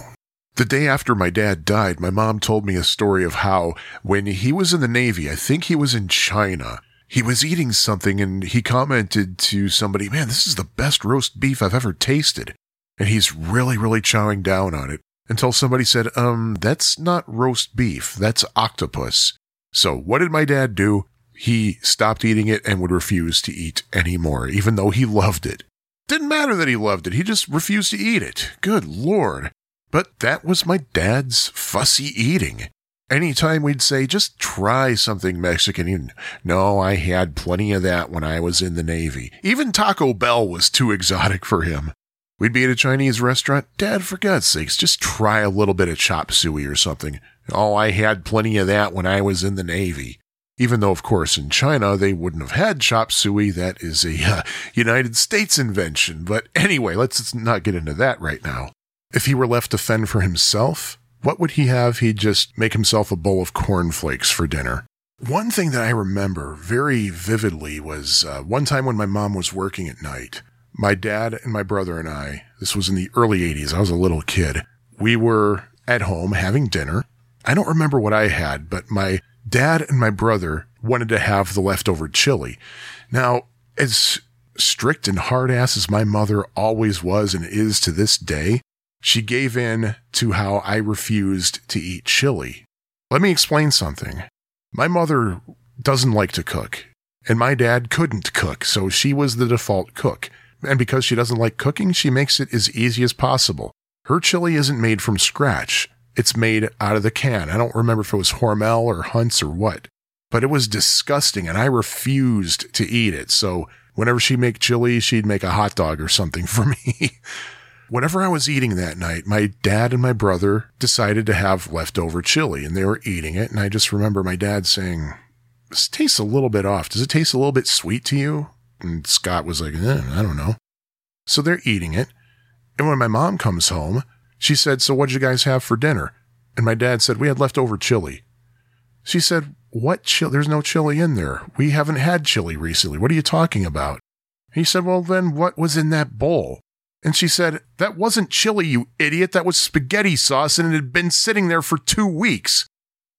A: The day after my dad died, my mom told me a story of how when he was in the Navy, I think he was in China, he was eating something and he commented to somebody, man, this is the best roast beef I've ever tasted. And he's really, really chowing down on it until somebody said, um, that's not roast beef. That's octopus. So what did my dad do? He stopped eating it and would refuse to eat anymore, even though he loved it. Didn't matter that he loved it. He just refused to eat it. Good Lord. But that was my dad's fussy eating. Anytime we'd say, just try something Mexican, you no, I had plenty of that when I was in the Navy. Even Taco Bell was too exotic for him. We'd be at a Chinese restaurant. Dad, for God's sakes, just try a little bit of chop suey or something. Oh, I had plenty of that when I was in the Navy. Even though, of course, in China, they wouldn't have had chop suey. That is a uh, United States invention. But anyway, let's not get into that right now. If he were left to fend for himself, what would he have? He'd just make himself a bowl of cornflakes for dinner. One thing that I remember very vividly was uh, one time when my mom was working at night. My dad and my brother and I, this was in the early 80s, I was a little kid, we were at home having dinner. I don't remember what I had, but my dad and my brother wanted to have the leftover chili. Now, as strict and hard ass as my mother always was and is to this day, she gave in to how I refused to eat chili. Let me explain something. My mother doesn't like to cook, and my dad couldn't cook, so she was the default cook. And because she doesn't like cooking, she makes it as easy as possible. Her chili isn't made from scratch. It's made out of the can. I don't remember if it was Hormel or Hunt's or what, but it was disgusting and I refused to eat it. So whenever she'd make chili, she'd make a hot dog or something for me. Whenever I was eating that night, my dad and my brother decided to have leftover chili and they were eating it. And I just remember my dad saying, This tastes a little bit off. Does it taste a little bit sweet to you? And Scott was like, eh, I don't know. So they're eating it. And when my mom comes home, she said, So what'd you guys have for dinner? And my dad said, We had leftover chili. She said, What chili? There's no chili in there. We haven't had chili recently. What are you talking about? He said, Well, then what was in that bowl? And she said, That wasn't chili, you idiot. That was spaghetti sauce, and it had been sitting there for two weeks.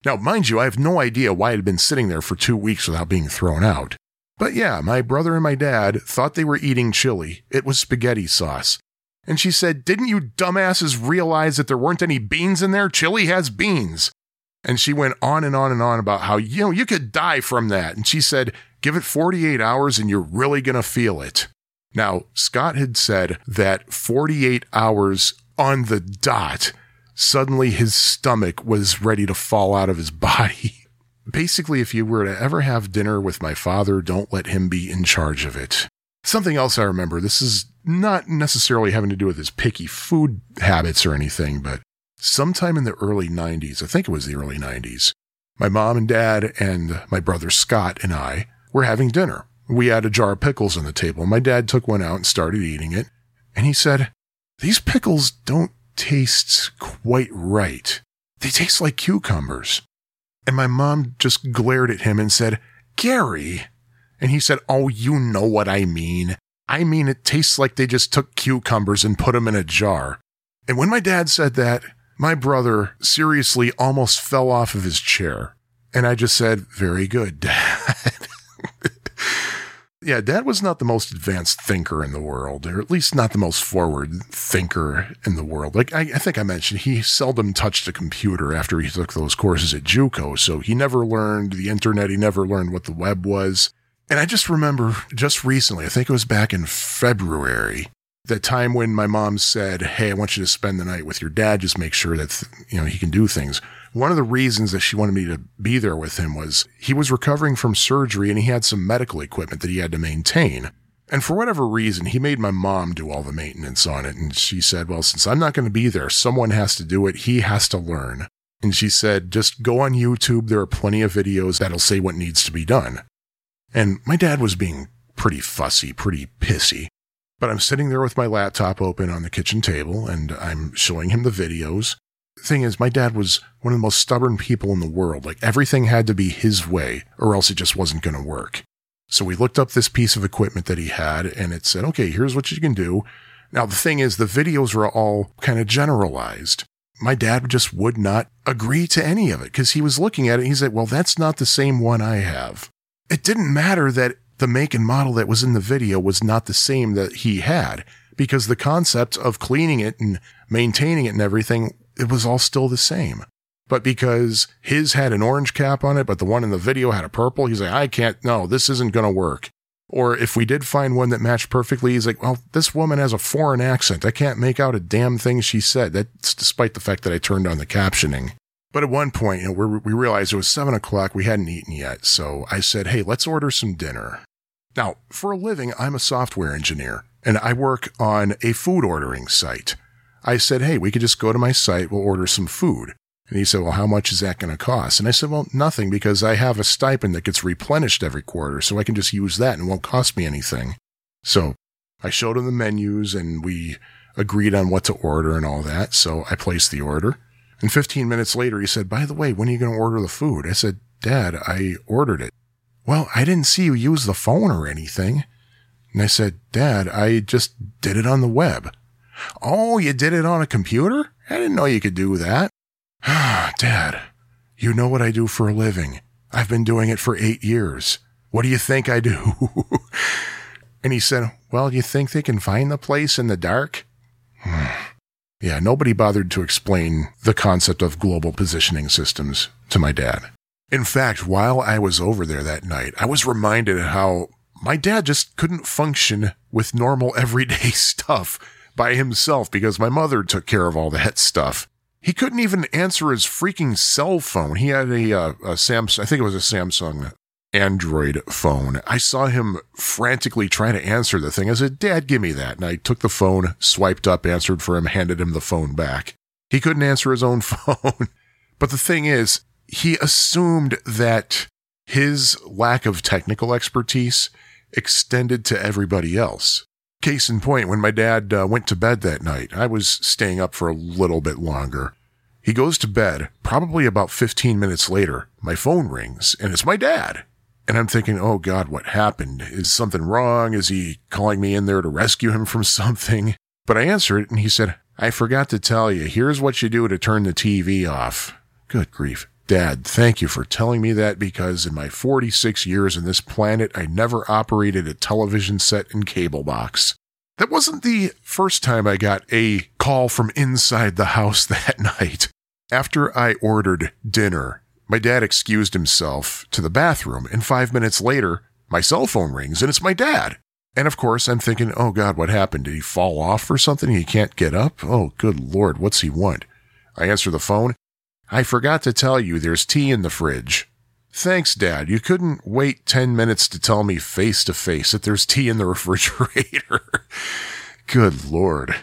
A: Now, mind you, I have no idea why it had been sitting there for two weeks without being thrown out. But yeah, my brother and my dad thought they were eating chili. It was spaghetti sauce. And she said, Didn't you dumbasses realize that there weren't any beans in there? Chili has beans. And she went on and on and on about how, you know, you could die from that. And she said, Give it 48 hours and you're really going to feel it. Now, Scott had said that 48 hours on the dot, suddenly his stomach was ready to fall out of his body. Basically, if you were to ever have dinner with my father, don't let him be in charge of it. Something else I remember, this is not necessarily having to do with his picky food habits or anything, but sometime in the early 90s, I think it was the early 90s, my mom and dad and my brother Scott and I were having dinner. We had a jar of pickles on the table. My dad took one out and started eating it. And he said, These pickles don't taste quite right. They taste like cucumbers. And my mom just glared at him and said, Gary. And he said, Oh, you know what I mean. I mean, it tastes like they just took cucumbers and put them in a jar. And when my dad said that, my brother seriously almost fell off of his chair. And I just said, Very good, Dad. yeah, Dad was not the most advanced thinker in the world, or at least not the most forward thinker in the world. Like I, I think I mentioned, he seldom touched a computer after he took those courses at JUCO. So he never learned the internet. He never learned what the web was. And I just remember just recently, I think it was back in February, that time when my mom said, Hey, I want you to spend the night with your dad. Just make sure that, you know, he can do things. One of the reasons that she wanted me to be there with him was he was recovering from surgery and he had some medical equipment that he had to maintain. And for whatever reason, he made my mom do all the maintenance on it. And she said, well, since I'm not going to be there, someone has to do it. He has to learn. And she said, just go on YouTube. There are plenty of videos that'll say what needs to be done. And my dad was being pretty fussy, pretty pissy. But I'm sitting there with my laptop open on the kitchen table and I'm showing him the videos. Thing is, my dad was one of the most stubborn people in the world. Like everything had to be his way or else it just wasn't going to work. So we looked up this piece of equipment that he had and it said, okay, here's what you can do. Now, the thing is, the videos were all kind of generalized. My dad just would not agree to any of it because he was looking at it. he said, well, that's not the same one I have it didn't matter that the make and model that was in the video was not the same that he had because the concept of cleaning it and maintaining it and everything, it was all still the same. But because his had an orange cap on it, but the one in the video had a purple, he's like, I can't, no, this isn't going to work. Or if we did find one that matched perfectly, he's like, well, this woman has a foreign accent. I can't make out a damn thing she said. That's despite the fact that I turned on the captioning. But at one point, you know, we realized it was seven o'clock. We hadn't eaten yet. So I said, Hey, let's order some dinner. Now, for a living, I'm a software engineer and I work on a food ordering site. I said, Hey, we could just go to my site. We'll order some food. And he said, Well, how much is that going to cost? And I said, Well, nothing because I have a stipend that gets replenished every quarter. So I can just use that and it won't cost me anything. So I showed him the menus and we agreed on what to order and all that. So I placed the order. And 15 minutes later, he said, By the way, when are you going to order the food? I said, Dad, I ordered it. Well, I didn't see you use the phone or anything. And I said, Dad, I just did it on the web. Oh, you did it on a computer? I didn't know you could do that. Dad, you know what I do for a living. I've been doing it for eight years. What do you think I do? and he said, Well, you think they can find the place in the dark? Yeah, nobody bothered to explain the concept of global positioning systems to my dad. In fact, while I was over there that night, I was reminded how my dad just couldn't function with normal everyday stuff by himself because my mother took care of all that stuff. He couldn't even answer his freaking cell phone. He had a, uh, a Samsung, I think it was a Samsung Android phone. I saw him frantically trying to answer the thing. I said, Dad, give me that. And I took the phone, swiped up, answered for him, handed him the phone back. He couldn't answer his own phone. but the thing is, he assumed that his lack of technical expertise extended to everybody else. Case in point, when my dad uh, went to bed that night, I was staying up for a little bit longer. He goes to bed. Probably about 15 minutes later, my phone rings and it's my dad. And I'm thinking, oh God, what happened? Is something wrong? Is he calling me in there to rescue him from something? But I answered it and he said, I forgot to tell you, here's what you do to turn the TV off. Good grief. Dad, thank you for telling me that because in my 46 years on this planet, I never operated a television set and cable box. That wasn't the first time I got a call from inside the house that night. After I ordered dinner my dad excused himself to the bathroom, and five minutes later, my cell phone rings and it's my dad. And of course, I'm thinking, oh God, what happened? Did he fall off or something? He can't get up? Oh, good Lord, what's he want? I answer the phone. I forgot to tell you there's tea in the fridge. Thanks, Dad. You couldn't wait 10 minutes to tell me face to face that there's tea in the refrigerator. Good Lord.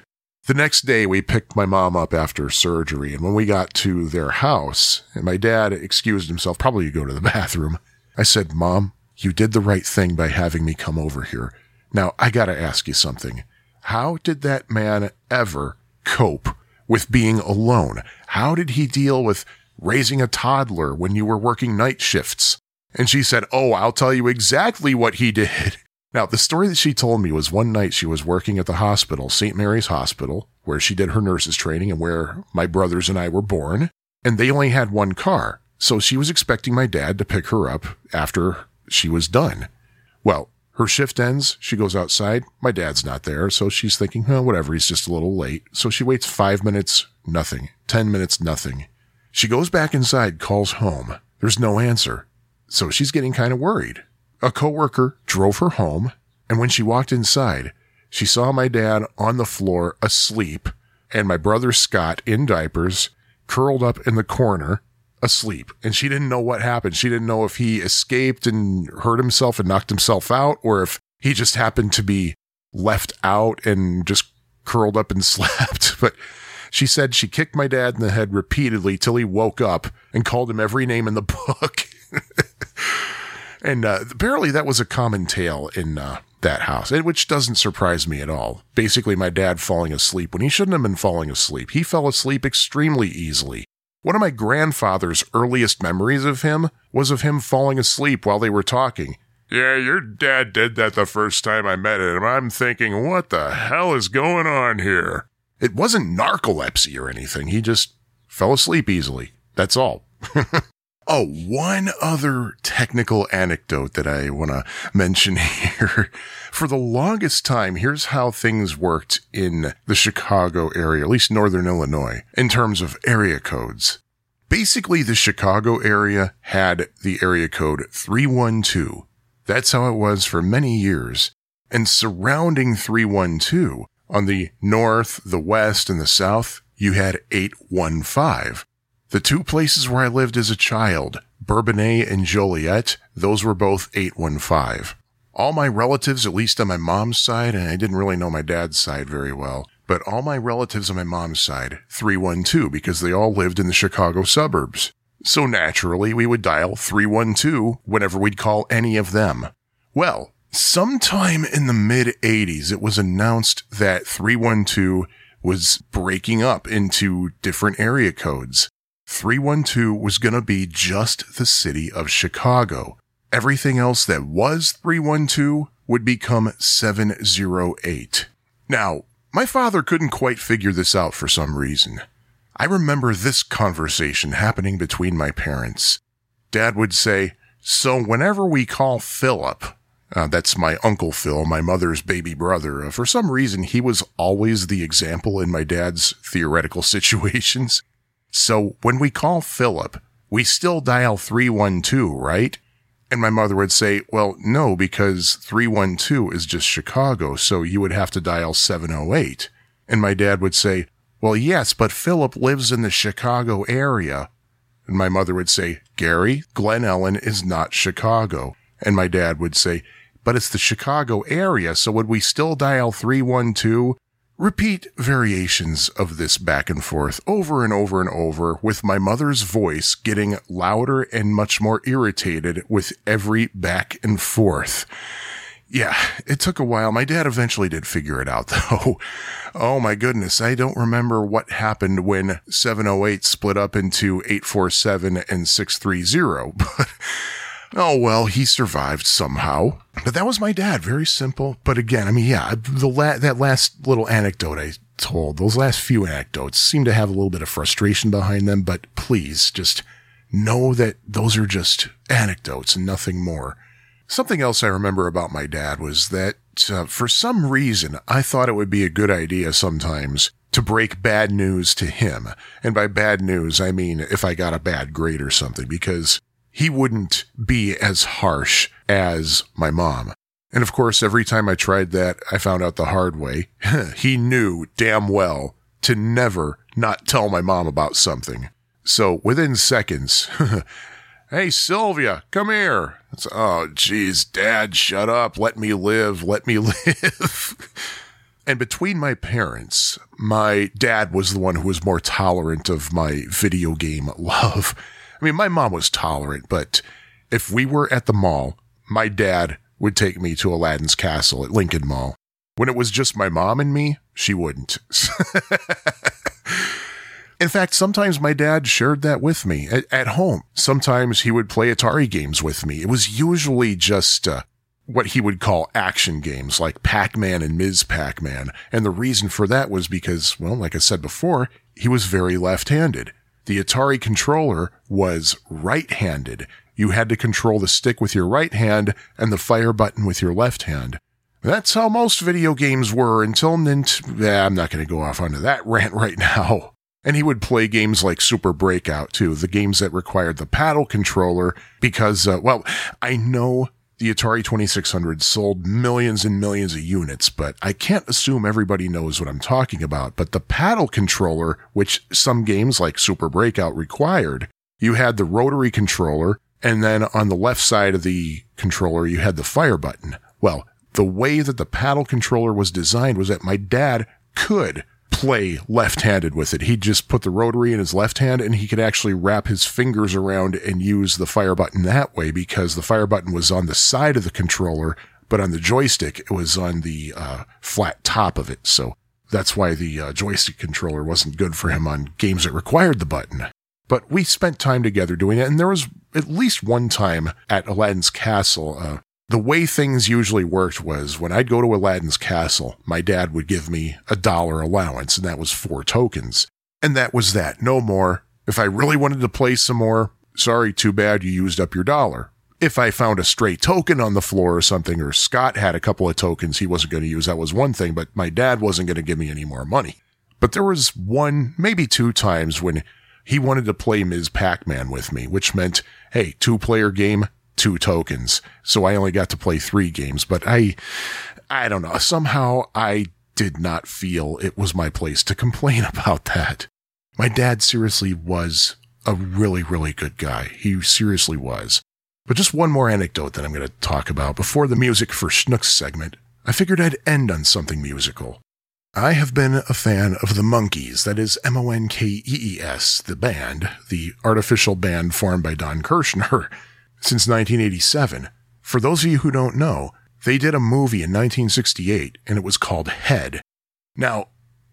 A: The next day, we picked my mom up after surgery, and when we got to their house, and my dad excused himself, probably to go to the bathroom, I said, Mom, you did the right thing by having me come over here. Now, I gotta ask you something. How did that man ever cope with being alone? How did he deal with raising a toddler when you were working night shifts? And she said, Oh, I'll tell you exactly what he did. Now, the story that she told me was one night she was working at the hospital, St. Mary's Hospital, where she did her nurse's training and where my brothers and I were born. And they only had one car. So she was expecting my dad to pick her up after she was done. Well, her shift ends. She goes outside. My dad's not there. So she's thinking, oh, whatever. He's just a little late. So she waits five minutes, nothing. 10 minutes, nothing. She goes back inside, calls home. There's no answer. So she's getting kind of worried. A coworker drove her home. And when she walked inside, she saw my dad on the floor asleep and my brother Scott in diapers curled up in the corner asleep and she didn't know what happened. She didn't know if he escaped and hurt himself and knocked himself out or if he just happened to be left out and just curled up and slept. But she said she kicked my dad in the head repeatedly till he woke up and called him every name in the book. and uh, apparently that was a common tale in uh, that house, which doesn't surprise me at all. Basically, my dad falling asleep when he shouldn't have been falling asleep. He fell asleep extremely easily. One of my grandfather's earliest memories of him was of him falling asleep while they were talking. Yeah, your dad did that the first time I met him. I'm thinking, what the hell is going on here? It wasn't narcolepsy or anything. He just fell asleep easily. That's all. oh, one other technical anecdote that I want to mention here. For the longest time, here's how things worked in the Chicago area, at least Northern Illinois, in terms of area codes. Basically, the Chicago area had the area code 312. That's how it was for many years. And surrounding 312, on the north, the west, and the south, you had 815. The two places where I lived as a child, Bourbonnais and Joliet, those were both 815 all my relatives, at least on my mom's side, and I didn't really know my dad's side very well, but all my relatives on my mom's side, 312, because they all lived in the Chicago suburbs. So naturally, we would dial 312 whenever we'd call any of them. Well, sometime in the mid 80s, it was announced that 312 was breaking up into different area codes. 312 was going to be just the city of Chicago. Everything else that was 312 would become 708. Now, my father couldn't quite figure this out for some reason. I remember this conversation happening between my parents. Dad would say, So whenever we call Philip, uh, that's my Uncle Phil, my mother's baby brother. Uh, for some reason, he was always the example in my dad's theoretical situations. So when we call Philip, we still dial 312, right? And my mother would say, well, no, because 312 is just Chicago, so you would have to dial 708. And my dad would say, well, yes, but Philip lives in the Chicago area. And my mother would say, Gary, Glen Ellyn is not Chicago. And my dad would say, but it's the Chicago area, so would we still dial 312? Repeat variations of this back and forth over and over and over with my mother's voice getting louder and much more irritated with every back and forth. Yeah, it took a while. My dad eventually did figure it out though. Oh my goodness. I don't remember what happened when 708 split up into 847 and 630, but Oh, well, he survived somehow. But that was my dad. Very simple. But again, I mean, yeah, the la- that last little anecdote I told, those last few anecdotes seem to have a little bit of frustration behind them. But please just know that those are just anecdotes and nothing more. Something else I remember about my dad was that uh, for some reason, I thought it would be a good idea sometimes to break bad news to him. And by bad news, I mean if I got a bad grade or something, because he wouldn't be as harsh as my mom. And of course, every time I tried that, I found out the hard way. he knew damn well to never not tell my mom about something. So within seconds, hey, Sylvia, come here. It's, oh, geez, dad, shut up. Let me live. Let me live. and between my parents, my dad was the one who was more tolerant of my video game love. I mean, my mom was tolerant, but if we were at the mall, my dad would take me to Aladdin's Castle at Lincoln Mall. When it was just my mom and me, she wouldn't. In fact, sometimes my dad shared that with me at, at, home. Sometimes he would play Atari games with me. It was usually just uh, what he would call action games like Pac-Man and Ms. Pac-Man. And the reason for that was because, well, like I said before, he was very left-handed. The Atari controller was right handed. You had to control the stick with your right hand and the fire button with your left hand. That's how most video games were until Nint. Eh, I'm not going to go off onto that rant right now. And he would play games like Super Breakout too, the games that required the paddle controller because, uh, well, I know the Atari 2600 sold millions and millions of units, but I can't assume everybody knows what I'm talking about. But the paddle controller, which some games like Super Breakout required, you had the rotary controller, and then on the left side of the controller, you had the fire button. Well, the way that the paddle controller was designed was that my dad could play left handed with it. He'd just put the rotary in his left hand and he could actually wrap his fingers around and use the fire button that way because the fire button was on the side of the controller, but on the joystick, it was on the uh, flat top of it. So that's why the uh, joystick controller wasn't good for him on games that required the button. But we spent time together doing it, and there was at least one time at Aladdin's Castle, uh, the way things usually worked was when I'd go to Aladdin's castle, my dad would give me a dollar allowance, and that was four tokens. And that was that, no more. If I really wanted to play some more, sorry, too bad you used up your dollar. If I found a stray token on the floor or something, or Scott had a couple of tokens he wasn't going to use, that was one thing, but my dad wasn't going to give me any more money. But there was one, maybe two times when he wanted to play Ms. Pac-Man with me, which meant, hey, two player game, two tokens. So I only got to play three games, but I, I don't know. Somehow I did not feel it was my place to complain about that. My dad seriously was a really, really good guy. He seriously was. But just one more anecdote that I'm going to talk about before the music for Schnook's segment. I figured I'd end on something musical. I have been a fan of the Monkees, that is M O N K E E S, the band, the artificial band formed by Don Kirshner. Since 1987. For those of you who don't know, they did a movie in 1968 and it was called Head. Now,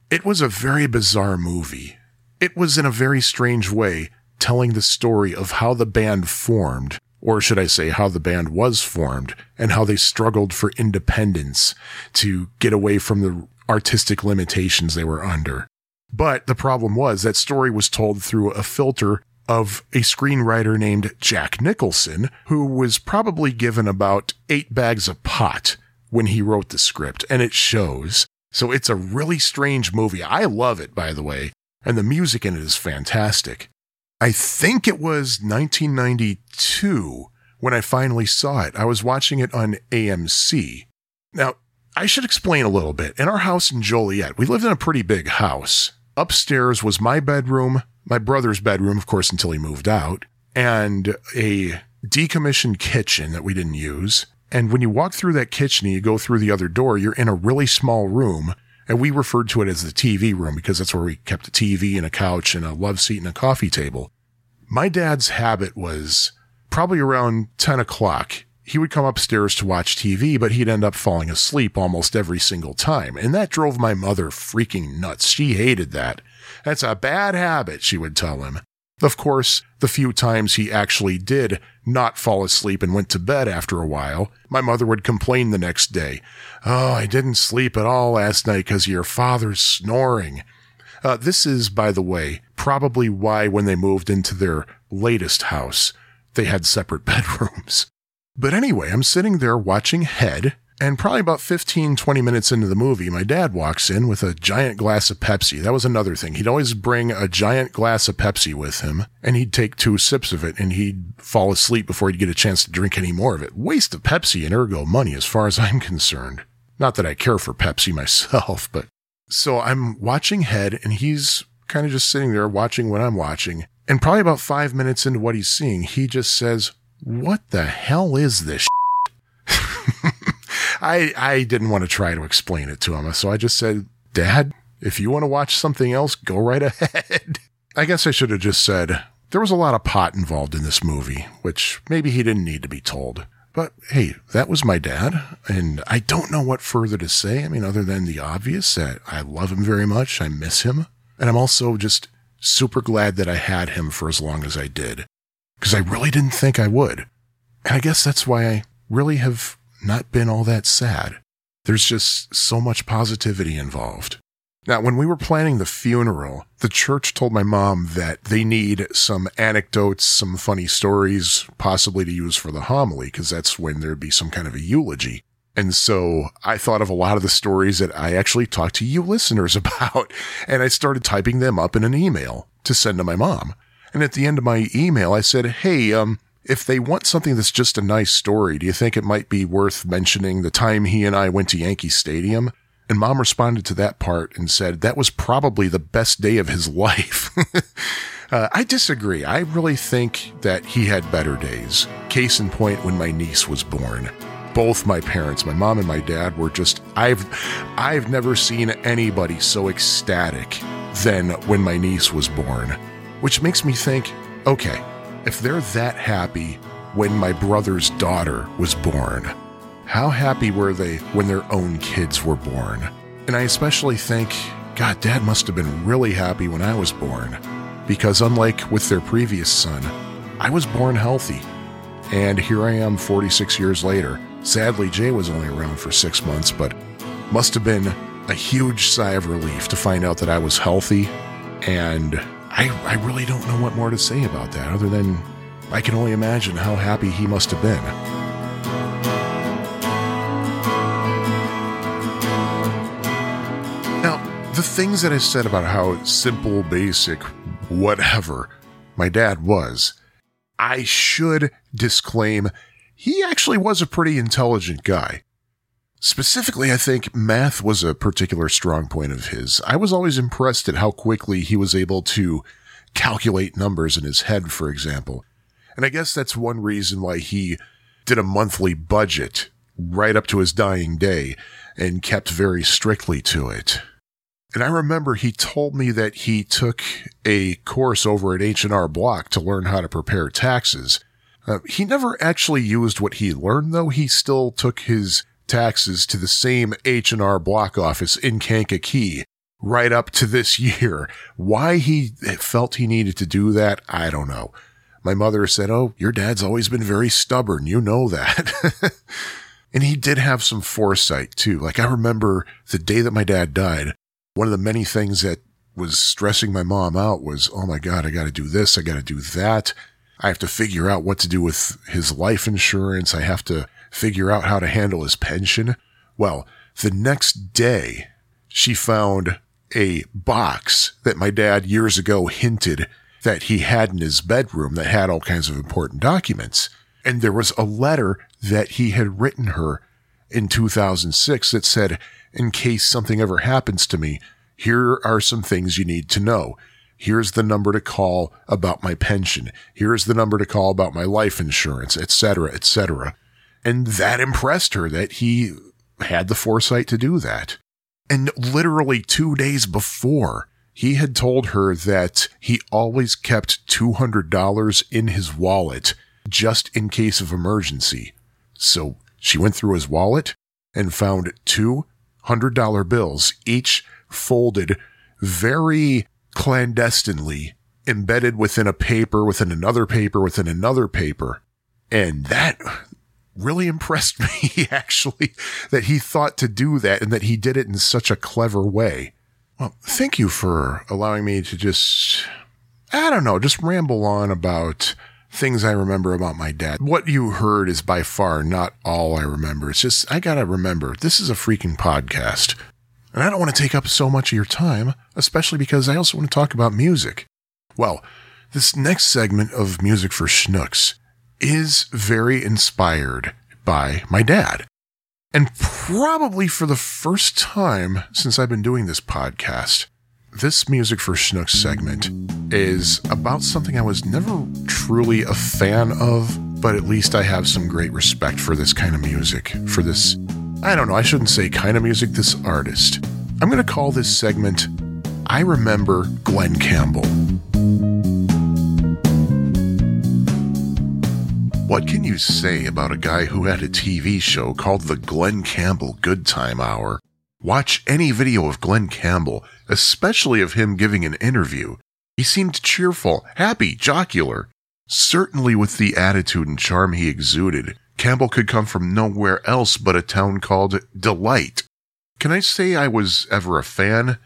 A: it was a very bizarre movie. It was in a very strange way telling the story of how the band formed, or should I say, how the band was formed, and how they struggled for independence to get away from the artistic limitations they were under. But the problem was that story was told through a filter of a screenwriter named Jack Nicholson, who was probably given about eight bags of pot when he wrote the script, and it shows. So it's a really strange movie. I love it, by the way, and the music in it is fantastic. I think it was 1992 when I finally saw it. I was watching it on AMC. Now, I should explain a little bit. In our house in Joliet, we lived in a pretty big house. Upstairs was my bedroom, my brother's bedroom, of course, until he moved out, and a decommissioned kitchen that we didn't use. And when you walk through that kitchen and you go through the other door, you're in a really small room. And we referred to it as the TV room because that's where we kept a TV and a couch and a love seat and a coffee table. My dad's habit was probably around 10 o'clock. He would come upstairs to watch TV, but he'd end up falling asleep almost every single time. And that drove my mother freaking nuts. She hated that. That's a bad habit, she would tell him. Of course, the few times he actually did not fall asleep and went to bed after a while, my mother would complain the next day. Oh, I didn't sleep at all last night because your father's snoring. Uh, this is, by the way, probably why when they moved into their latest house, they had separate bedrooms. But anyway, I'm sitting there watching Head, and probably about 15, 20 minutes into the movie, my dad walks in with a giant glass of Pepsi. That was another thing. He'd always bring a giant glass of Pepsi with him, and he'd take two sips of it, and he'd fall asleep before he'd get a chance to drink any more of it. Waste of Pepsi and ergo money, as far as I'm concerned. Not that I care for Pepsi myself, but so I'm watching Head, and he's kind of just sitting there watching what I'm watching. And probably about five minutes into what he's seeing, he just says, What the hell is this? I, I didn't want to try to explain it to him. So I just said, Dad, if you want to watch something else, go right ahead. I guess I should have just said, there was a lot of pot involved in this movie, which maybe he didn't need to be told. But hey, that was my dad, and I don't know what further to say. I mean, other than the obvious that I love him very much, I miss him, and I'm also just super glad that I had him for as long as I did, because I really didn't think I would. And I guess that's why I really have not been all that sad. There's just so much positivity involved. Now, when we were planning the funeral, the church told my mom that they need some anecdotes, some funny stories, possibly to use for the homily, because that's when there'd be some kind of a eulogy. And so I thought of a lot of the stories that I actually talked to you listeners about, and I started typing them up in an email to send to my mom. And at the end of my email, I said, Hey, um, if they want something that's just a nice story, do you think it might be worth mentioning the time he and I went to Yankee Stadium? And mom responded to that part and said that was probably the best day of his life. uh, I disagree. I really think that he had better days. Case in point, when my niece was born both my parents, my mom and my dad, were just I've I've never seen anybody so ecstatic than when my niece was born. Which makes me think, okay, if they're that happy when my brother's daughter was born, how happy were they when their own kids were born? And I especially think, God, dad must have been really happy when I was born. Because unlike with their previous son, I was born healthy. And here I am 46 years later, Sadly, Jay was only around for six months, but must have been a huge sigh of relief to find out that I was healthy. And I, I really don't know what more to say about that other than I can only imagine how happy he must have been. Now, the things that I said about how simple, basic, whatever my dad was, I should disclaim he actually was a pretty intelligent guy. Specifically, I think math was a particular strong point of his. I was always impressed at how quickly he was able to calculate numbers in his head, for example. And I guess that's one reason why he did a monthly budget right up to his dying day and kept very strictly to it. And I remember he told me that he took a course over at H&R Block to learn how to prepare taxes. Uh, he never actually used what he learned, though. He still took his taxes to the same H&R Block office in Kankakee right up to this year. Why he felt he needed to do that, I don't know. My mother said, Oh, your dad's always been very stubborn. You know that. and he did have some foresight too. Like I remember the day that my dad died, one of the many things that was stressing my mom out was, Oh my God, I got to do this. I got to do that. I have to figure out what to do with his life insurance. I have to figure out how to handle his pension. Well, the next day, she found a box that my dad years ago hinted that he had in his bedroom that had all kinds of important documents. And there was a letter that he had written her in 2006 that said, in case something ever happens to me, here are some things you need to know. Here's the number to call about my pension. Here's the number to call about my life insurance, etc., etc. And that impressed her that he had the foresight to do that. And literally two days before, he had told her that he always kept $200 in his wallet just in case of emergency. So she went through his wallet and found two $100 bills, each folded very clandestinely embedded within a paper, within another paper, within another paper. And that really impressed me, actually, that he thought to do that and that he did it in such a clever way. Well, thank you for allowing me to just, I don't know, just ramble on about things I remember about my dad. What you heard is by far not all I remember. It's just, I gotta remember, this is a freaking podcast. And I don't want to take up so much of your time, especially because I also want to talk about music. Well, this next segment of Music for Schnooks is very inspired by my dad. And probably for the first time since I've been doing this podcast, this Music for Schnooks segment is about something I was never truly a fan of, but at least I have some great respect for this kind of music, for this I don't know, I shouldn't say kind of music, this artist. I'm going to call this segment I Remember Glen Campbell. What can you say about a guy who had a TV show called The Glen Campbell Good Time Hour? Watch any video of Glen Campbell, especially of him giving an interview. He seemed cheerful, happy, jocular. Certainly with the attitude and charm he exuded, Campbell could come from nowhere else but a town called Delight. Can I say I was ever a fan?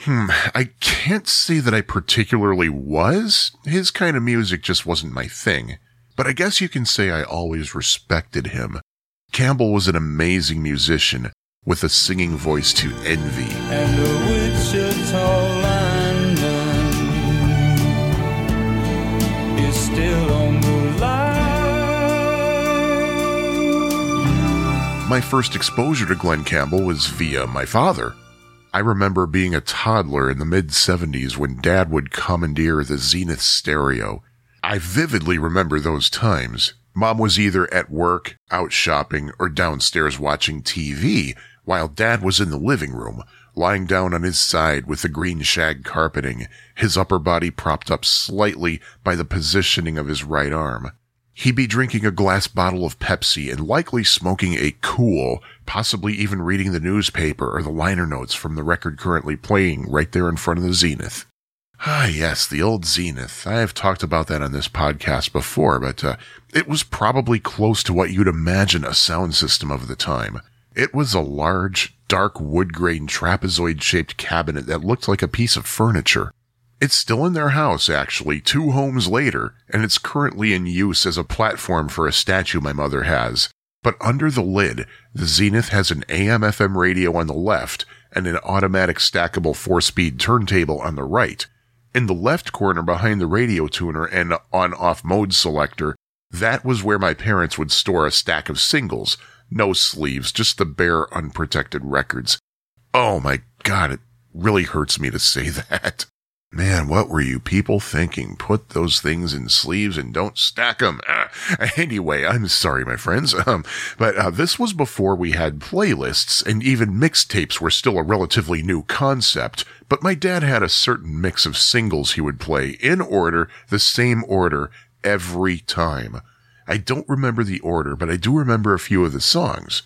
A: Hmm, I can't say that I particularly was. His kind of music just wasn't my thing. But I guess you can say I always respected him. Campbell was an amazing musician with a singing voice to envy.
B: And the Wichita lineman is still on the line.
A: My first exposure to Glen Campbell was via my father. I remember being a toddler in the mid 70s when dad would commandeer the Zenith stereo. I vividly remember those times. Mom was either at work, out shopping, or downstairs watching TV, while dad was in the living room, lying down on his side with the green shag carpeting, his upper body propped up slightly by the positioning of his right arm. He'd be drinking a glass bottle of Pepsi and likely smoking a Kool, possibly even reading the newspaper or the liner notes from the record currently playing right there in front of the Zenith. Ah, yes, the old Zenith. I have talked about that on this podcast before, but uh, it was probably close to what you'd imagine a sound system of the time. It was a large, dark wood grain trapezoid shaped cabinet that looked like a piece of furniture. It's still in their house, actually, two homes later, and it's currently in use as a platform for a statue my mother has. But under the lid, the Zenith has an AM FM radio on the left and an automatic stackable four speed turntable on the right. In the left corner behind the radio tuner and on off mode selector, that was where my parents would store a stack of singles. No sleeves, just the bare unprotected records. Oh my god, it really hurts me to say that. Man, what were you people thinking? Put those things in sleeves and don't stack them. Ah, anyway, I'm sorry, my friends. Um, but uh, this was before we had playlists, and even mixtapes were still a relatively new concept. But my dad had a certain mix of singles he would play in order, the same order, every time. I don't remember the order, but I do remember a few of the songs.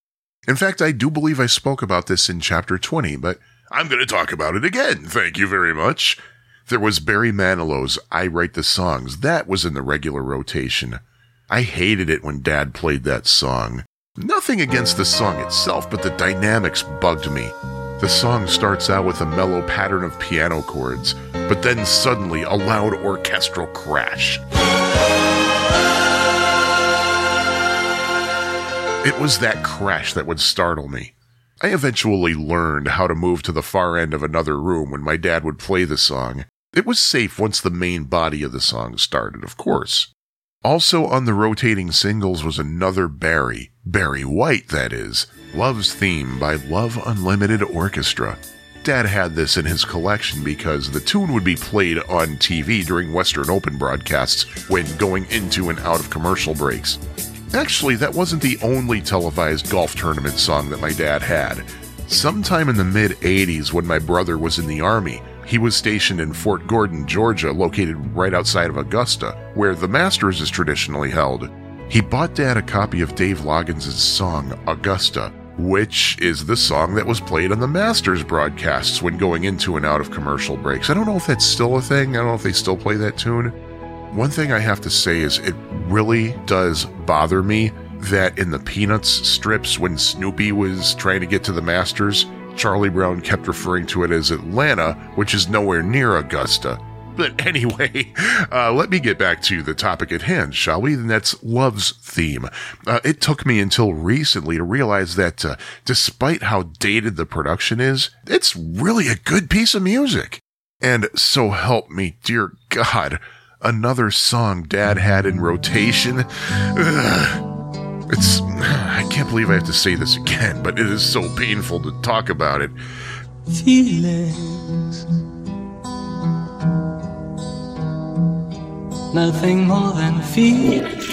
A: In fact, I do believe I spoke about this in chapter 20, but I'm going to talk about it again. Thank you very much. There was Barry Manilow's I Write the Songs. That was in the regular rotation. I hated it when Dad played that song. Nothing against the song itself, but the dynamics bugged me. The song starts out with a mellow pattern of piano chords, but then suddenly a loud orchestral crash. It was that crash that would startle me. I eventually learned how to move to the far end of another room when my dad would play the song. It was safe once the main body of the song started, of course. Also on the rotating singles was another Barry, Barry White, that is, Love's Theme by Love Unlimited Orchestra. Dad had this in his collection because the tune would be played on TV during Western Open broadcasts when going into and out of commercial breaks. Actually, that wasn't the only televised golf tournament song that my dad had. Sometime in the mid 80s, when my brother was in the Army, he was stationed in Fort Gordon, Georgia, located right outside of Augusta, where the Masters is traditionally held. He bought Dad a copy of Dave Loggins' song, Augusta, which is the song that was played on the Masters broadcasts when going into and out of commercial breaks. I don't know if that's still a thing. I don't know if they still play that tune. One thing I have to say is it really does bother me that in the Peanuts strips, when Snoopy was trying to get to the Masters, Charlie Brown kept referring to it as Atlanta, which is nowhere near Augusta. But anyway, uh, let me get back to the topic at hand, shall we? And that's love's theme. Uh, it took me until recently to realize that uh, despite how dated the production is, it's really a good piece of music. And so help me, dear God, another song Dad had in rotation. Ugh. It's. I can't believe I have to say this again, but it is so painful to talk about it.
B: Feelings. Nothing more than feelings.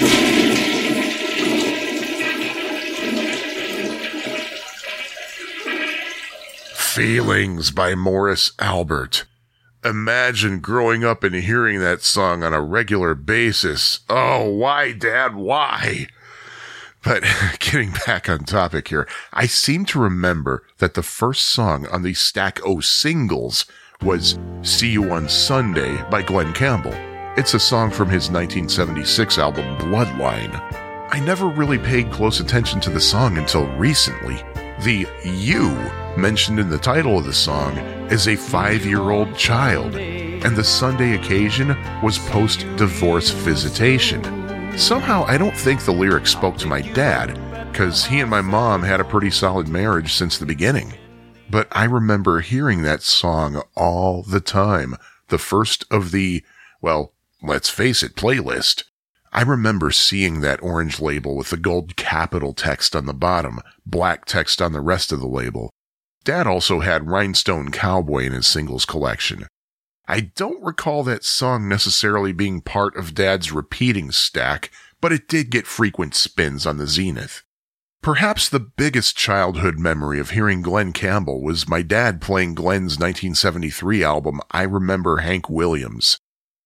A: Feelings by Morris Albert. Imagine growing up and hearing that song on a regular basis. Oh, why, Dad, why? But getting back on topic here, I seem to remember that the first song on the Stack O singles was See You on Sunday by Glen Campbell. It's a song from his 1976 album Bloodline. I never really paid close attention to the song until recently. The you mentioned in the title of the song is a five year old child, and the Sunday occasion was post divorce visitation. Somehow, I don't think the lyrics spoke to my dad, because he and my mom had a pretty solid marriage since the beginning. But I remember hearing that song all the time, the first of the, well, let's face it, playlist. I remember seeing that orange label with the gold capital text on the bottom, black text on the rest of the label. Dad also had Rhinestone Cowboy in his singles collection. I don't recall that song necessarily being part of Dad's repeating stack, but it did get frequent spins on the Zenith. Perhaps the biggest childhood memory of hearing Glen Campbell was my dad playing Glen's 1973 album, I Remember Hank Williams.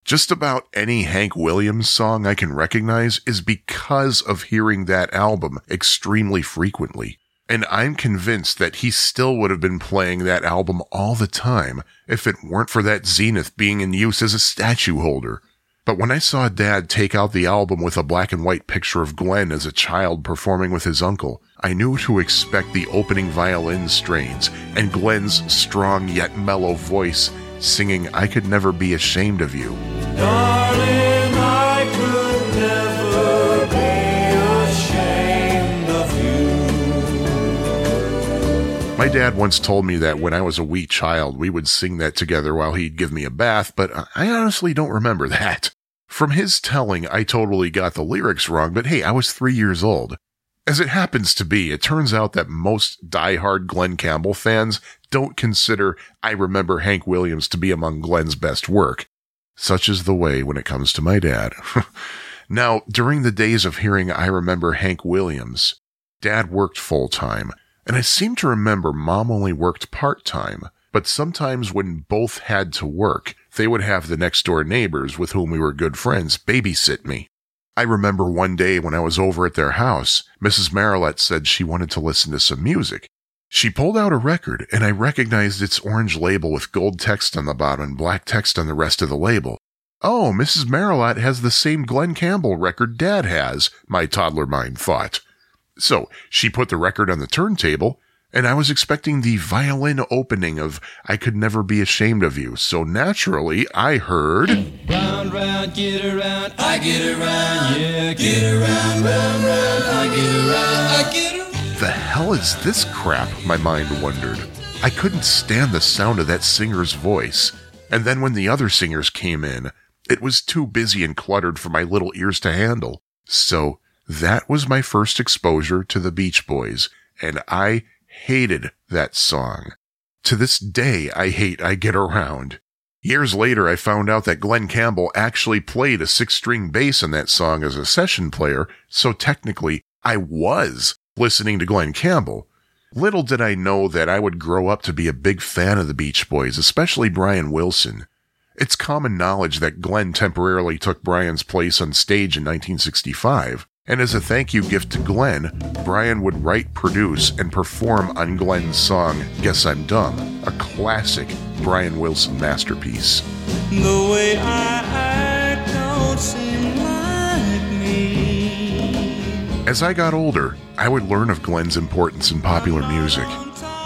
A: Just about any Hank Williams song I can recognize is because of hearing that album extremely frequently. And I'm convinced that he still would have been playing that album all the time if it weren't for that Zenith being in use as a statue holder. But when I saw Dad take out the album with a black and white picture of Glen as a child performing with his uncle, I knew to expect the opening violin strains and Glen's strong yet mellow voice singing I Could Never Be Ashamed of You.
B: Darling, I could never be ashamed of you.
A: My dad once told me that when I was a wee child, we would sing that together while he'd give me a bath, but I honestly don't remember that. From his telling, I totally got the lyrics wrong, but hey, I was three years old. As it happens to be, it turns out that most die-hard Glen Campbell fans don't consider I Remember Hank Williams to be among Glen's best work. Such is the way when it comes to my dad. now, during the days of hearing I Remember Hank Williams, dad worked full time, and I seem to remember mom only worked part time. But sometimes when both had to work, they would have the next door neighbors with whom we were good friends babysit me. I remember one day when I was over at their house, Mrs. Marilette said she wanted to listen to some music. She pulled out a record, and I recognized its orange label with gold text on the bottom and black text on the rest of the label. Oh, Mrs. Marilette has the same Glen Campbell record Dad has, my toddler mind thought. So she put the record on the turntable, and I was expecting the violin opening of I Could Never Be Ashamed of You, so naturally I heard.
B: Round, round, get around, I get around, yeah, get around, round, round, I get around, I get around.
A: The hell is this crap? My mind wondered. I couldn't stand the sound of that singer's voice. And then when the other singers came in, it was too busy and cluttered for my little ears to handle. So that was my first exposure to the Beach Boys, and I hated that song. To this day, I hate I Get Around. Years later, I found out that Glen Campbell actually played a six string bass in that song as a session player, so technically, I was listening to Glen Campbell. Little did I know that I would grow up to be a big fan of the Beach Boys, especially Brian Wilson. It's common knowledge that Glen temporarily took Brian's place on stage in 1965, and as a thank you gift to Glen, Brian would write, produce, and perform on Glen's song Guess I'm Dumb, a classic Brian Wilson masterpiece.
B: The way I act don't seem
A: As I got older, I would learn of Glen's importance in popular music.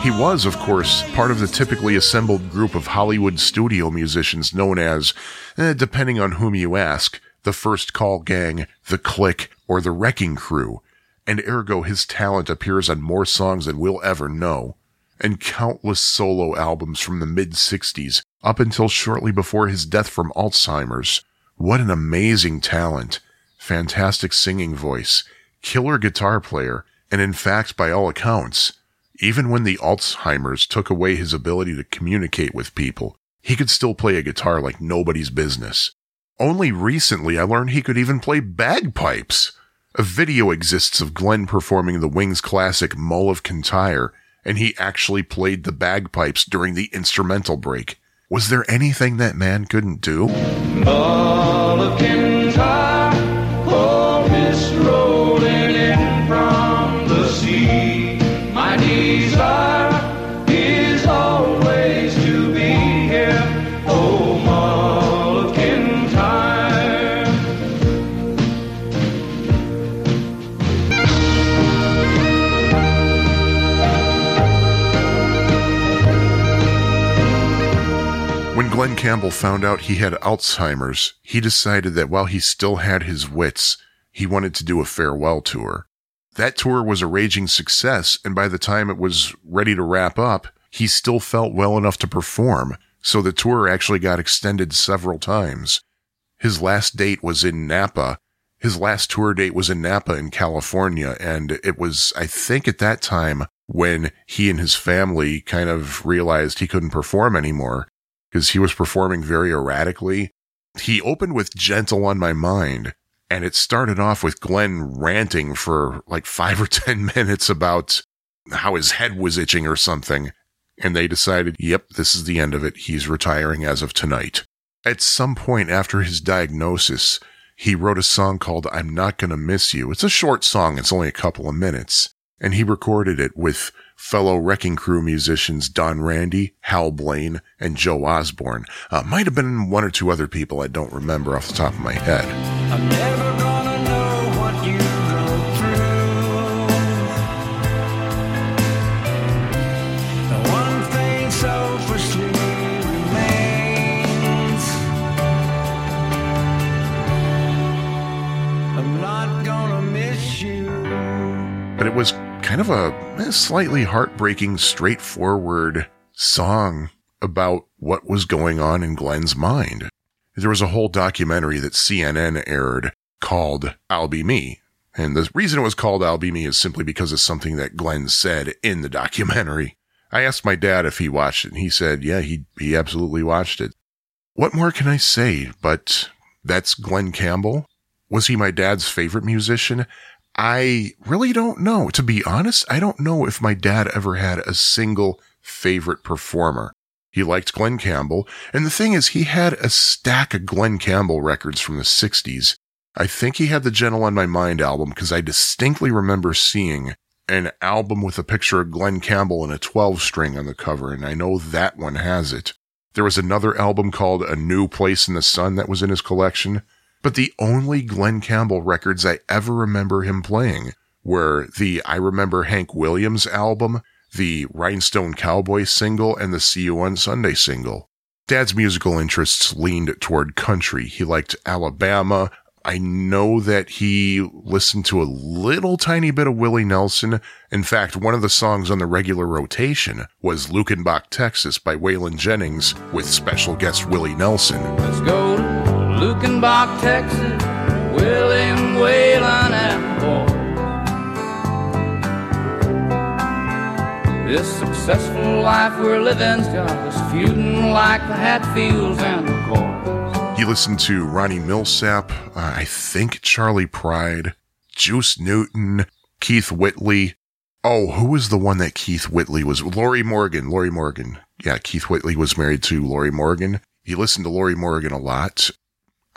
A: He was, of course, part of the typically assembled group of Hollywood studio musicians known as, eh, depending on whom you ask, the First Call Gang, the Click, or the Wrecking Crew, and ergo his talent appears on more songs than we'll ever know, and countless solo albums from the mid 60s up until shortly before his death from Alzheimer's. What an amazing talent! Fantastic singing voice, killer guitar player, and in fact, by all accounts, even when the Alzheimer's took away his ability to communicate with people, he could still play a guitar like nobody's business. Only recently I learned he could even play bagpipes. A video exists of Glen performing the Wings classic Mull of Kintyre, and he actually played the bagpipes during the instrumental break. Was there anything that man couldn't do?
B: All of Kintyre,
A: Glen Campbell found out he had Alzheimer's, he decided that while he still had his wits, he wanted to do a farewell tour. That tour was a raging success, and by the time it was ready to wrap up, he still felt well enough to perform, so the tour actually got extended several times. His last date was in Napa. His last tour date was in Napa in California, and it was, I think, at that time when he and his family kind of realized he couldn't perform anymore because he was performing very erratically. He opened with Gentle on My Mind, and it started off with Glen ranting for like five or 10 minutes about how his head was itching or something. And they decided, yep, this is the end of it. He's retiring as of tonight. At some point after his diagnosis, he wrote a song called I'm Not Gonna Miss You. It's a short song. It's only a couple of minutes. And he recorded it with fellow Wrecking Crew musicians Don Randi, Hal Blaine, and Joe Osborn. Uh, might have been one or two other people I don't remember off the top of my head.
B: I'm never gonna know what you go through. The one thing so for sure remains. I'm not gonna miss you.
A: But it was kind of a slightly heartbreaking, straightforward song about what was going on in Glen's mind. There was a whole documentary that CNN aired called I'll Be Me. And the reason it was called I'll Be Me is simply because of something that Glen said in the documentary. I asked my dad if he watched it, and he said, yeah, he, he absolutely watched it. What more can I say? But that's Glen Campbell. Was he my dad's favorite musician? I really don't know. To be honest, I don't know if my dad ever had a single favorite performer. He liked Glen Campbell, and the thing is, he had a stack of Glen Campbell records from the 60s. I think he had the Gentle on My Mind album because I distinctly remember seeing an album with a picture of Glen Campbell and a 12 string on the cover, and I know that one has it. There was another album called A New Place in the Sun that was in his collection, but the only Glen Campbell records I ever remember him playing were the I Remember Hank Williams album, the Rhinestone Cowboy single, and the See You on Sunday single. Dad's musical interests leaned toward country. He liked Alabama. I know that he listened to a little tiny bit of Willie Nelson. In fact, one of the songs on the regular rotation was Luckenbach, Texas by Waylon Jennings with special guest Willie Nelson.
B: Luckenbach, Texas. William Whalen and boy. This successful life we're living's got us feuding like the Hatfields and the Coys.
A: He listened to Ronnie Milsap, uh, I think Charley Pride, Juice Newton, Keith Whitley. Oh, who was the one that Keith Whitley was? Lorrie Morgan. Lorrie Morgan. Yeah, Keith Whitley was married to Lorrie Morgan. He listened to Lorrie Morgan a lot.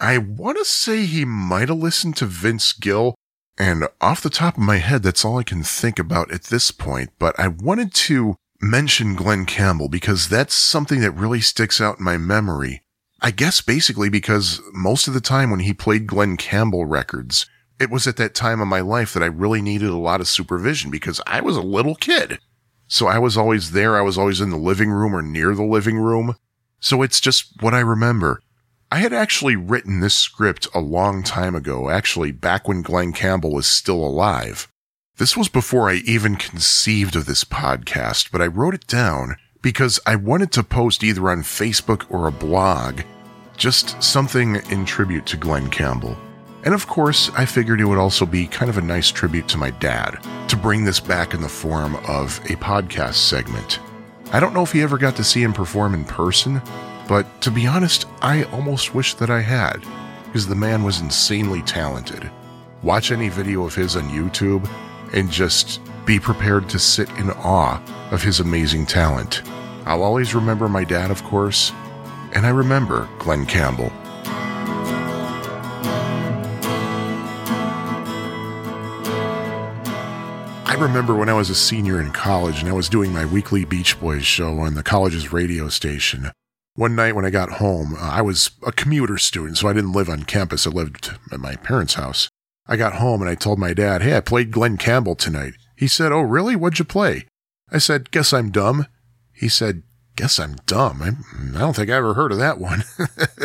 A: I want to say he might have listened to Vince Gill. And off the top of my head, that's all I can think about at this point. But I wanted to mention Glen Campbell because that's something that really sticks out in my memory. I guess basically because most of the time when he played Glen Campbell records, it was at that time of my life that I really needed a lot of supervision because I was a little kid. So I was always there. I was always in the living room or near the living room. So it's just what I remember. I had actually written this script a long time ago, actually back when Glen Campbell was still alive. This was before I even conceived of this podcast, but I wrote it down because I wanted to post either on Facebook or a blog, just something in tribute to Glen Campbell. And of course, I figured it would also be kind of a nice tribute to my dad to bring this back in the form of a podcast segment. I don't know if he ever got to see him perform in person, but to be honest, I almost wish that I had, because the man was insanely talented. Watch any video of his on YouTube and just be prepared to sit in awe of his amazing talent. I'll always remember my dad, of course, and I remember Glen Campbell. I remember when I was a senior in college and I was doing my weekly Beach Boys show on the college's radio station. One night when I got home, uh, I was a commuter student, so I didn't live on campus. I lived at my parents' house. I got home and I told my dad, Hey, I played Glen Campbell tonight. He said, Oh, really? What'd you play? I said, Guess I'm dumb. He said, guess I'm dumb. I, I don't think I ever heard of that one.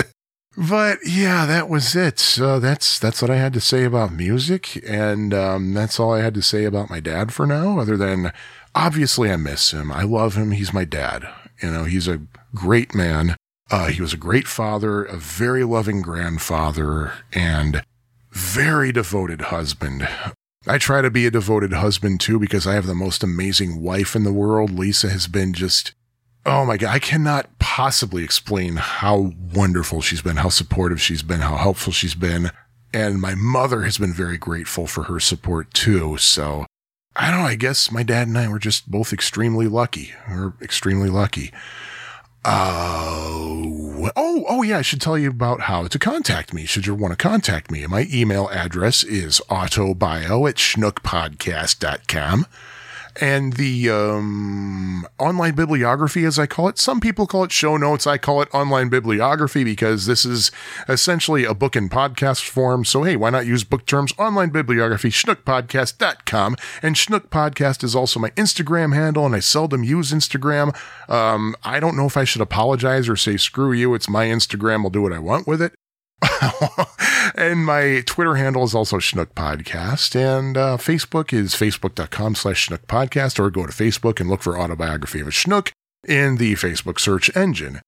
A: but yeah, that was it. So that's that's what I had to say about music, and um, that's all I had to say about my dad for now. Other than obviously, I miss him. I love him. He's my dad. You know, he's a great man. Uh, he was a great father, a very loving grandfather, and very devoted husband. I try to be a devoted husband too because I have the most amazing wife in the world. Lisa has been just, oh my God, I cannot possibly explain how wonderful she's been, how supportive she's been, how helpful she's been. And my mother has been very grateful for her support too. So I don't know. I guess my dad and I were just both extremely lucky. We're extremely lucky. Uh, oh, oh yeah, I should tell you about how to contact me should you want to contact me. My email address is autobio at schnookpodcast.com and the um, online bibliography, as I call it. Some people call it show notes. I call it online bibliography because this is essentially a book in podcast form. So, hey, why not use book terms? Online bibliography, schnookpodcast.com. And Schnook Podcast is also my Instagram handle, and I seldom use Instagram. Um, I don't know if I should apologize or say screw you. It's my Instagram. I'll do what I want with it. and my Twitter handle is also Schnook Podcast. And uh, Facebook is facebook.com slash Schnook Podcast, or go to Facebook and look for Autobiography of a Schnook in the Facebook search engine.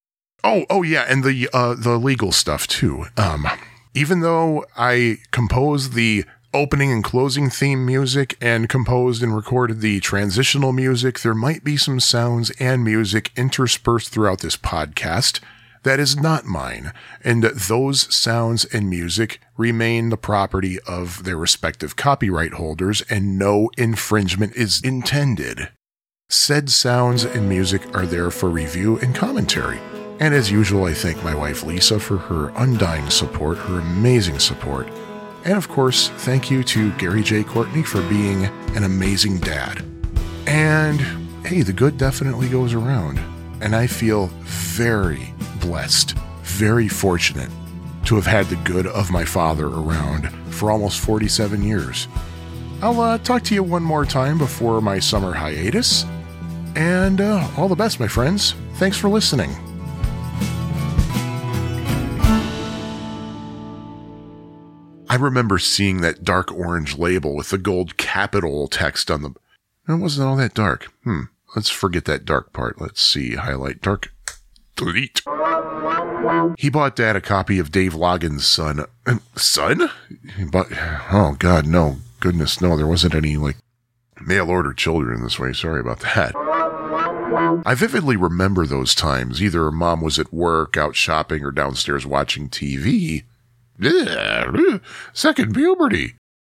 A: Oh, oh yeah, and the uh, the legal stuff too. Um, even though I composed the opening and closing theme music and composed and recorded the transitional music, there might be some sounds and music interspersed throughout this podcast that is not mine, and those sounds and music remain the property of their respective copyright holders, and no infringement is intended. Said sounds and music are there for review and commentary. And as usual, I thank my wife Lisa for her undying support, her amazing support. And of course, thank you to Gary J. Courtney for being an amazing dad. And hey, the good definitely goes around. And I feel very blessed, very fortunate to have had the good of my father around for almost 47 years. I'll uh, talk to you one more time before my summer hiatus. And uh, all the best, my friends. Thanks for listening. I remember seeing that dark orange label with the gold capital text on the. It wasn't all that dark. Hmm. Let's forget that dark part. Let's see. Highlight dark. Delete. He bought Dad a copy of Dave Loggins' Son. Son? He bought. Oh God, no. Goodness, no. There wasn't any like mail order children this way. Sorry about that. I vividly remember those times. Either mom was at work, out shopping, or downstairs watching TV. Second puberty.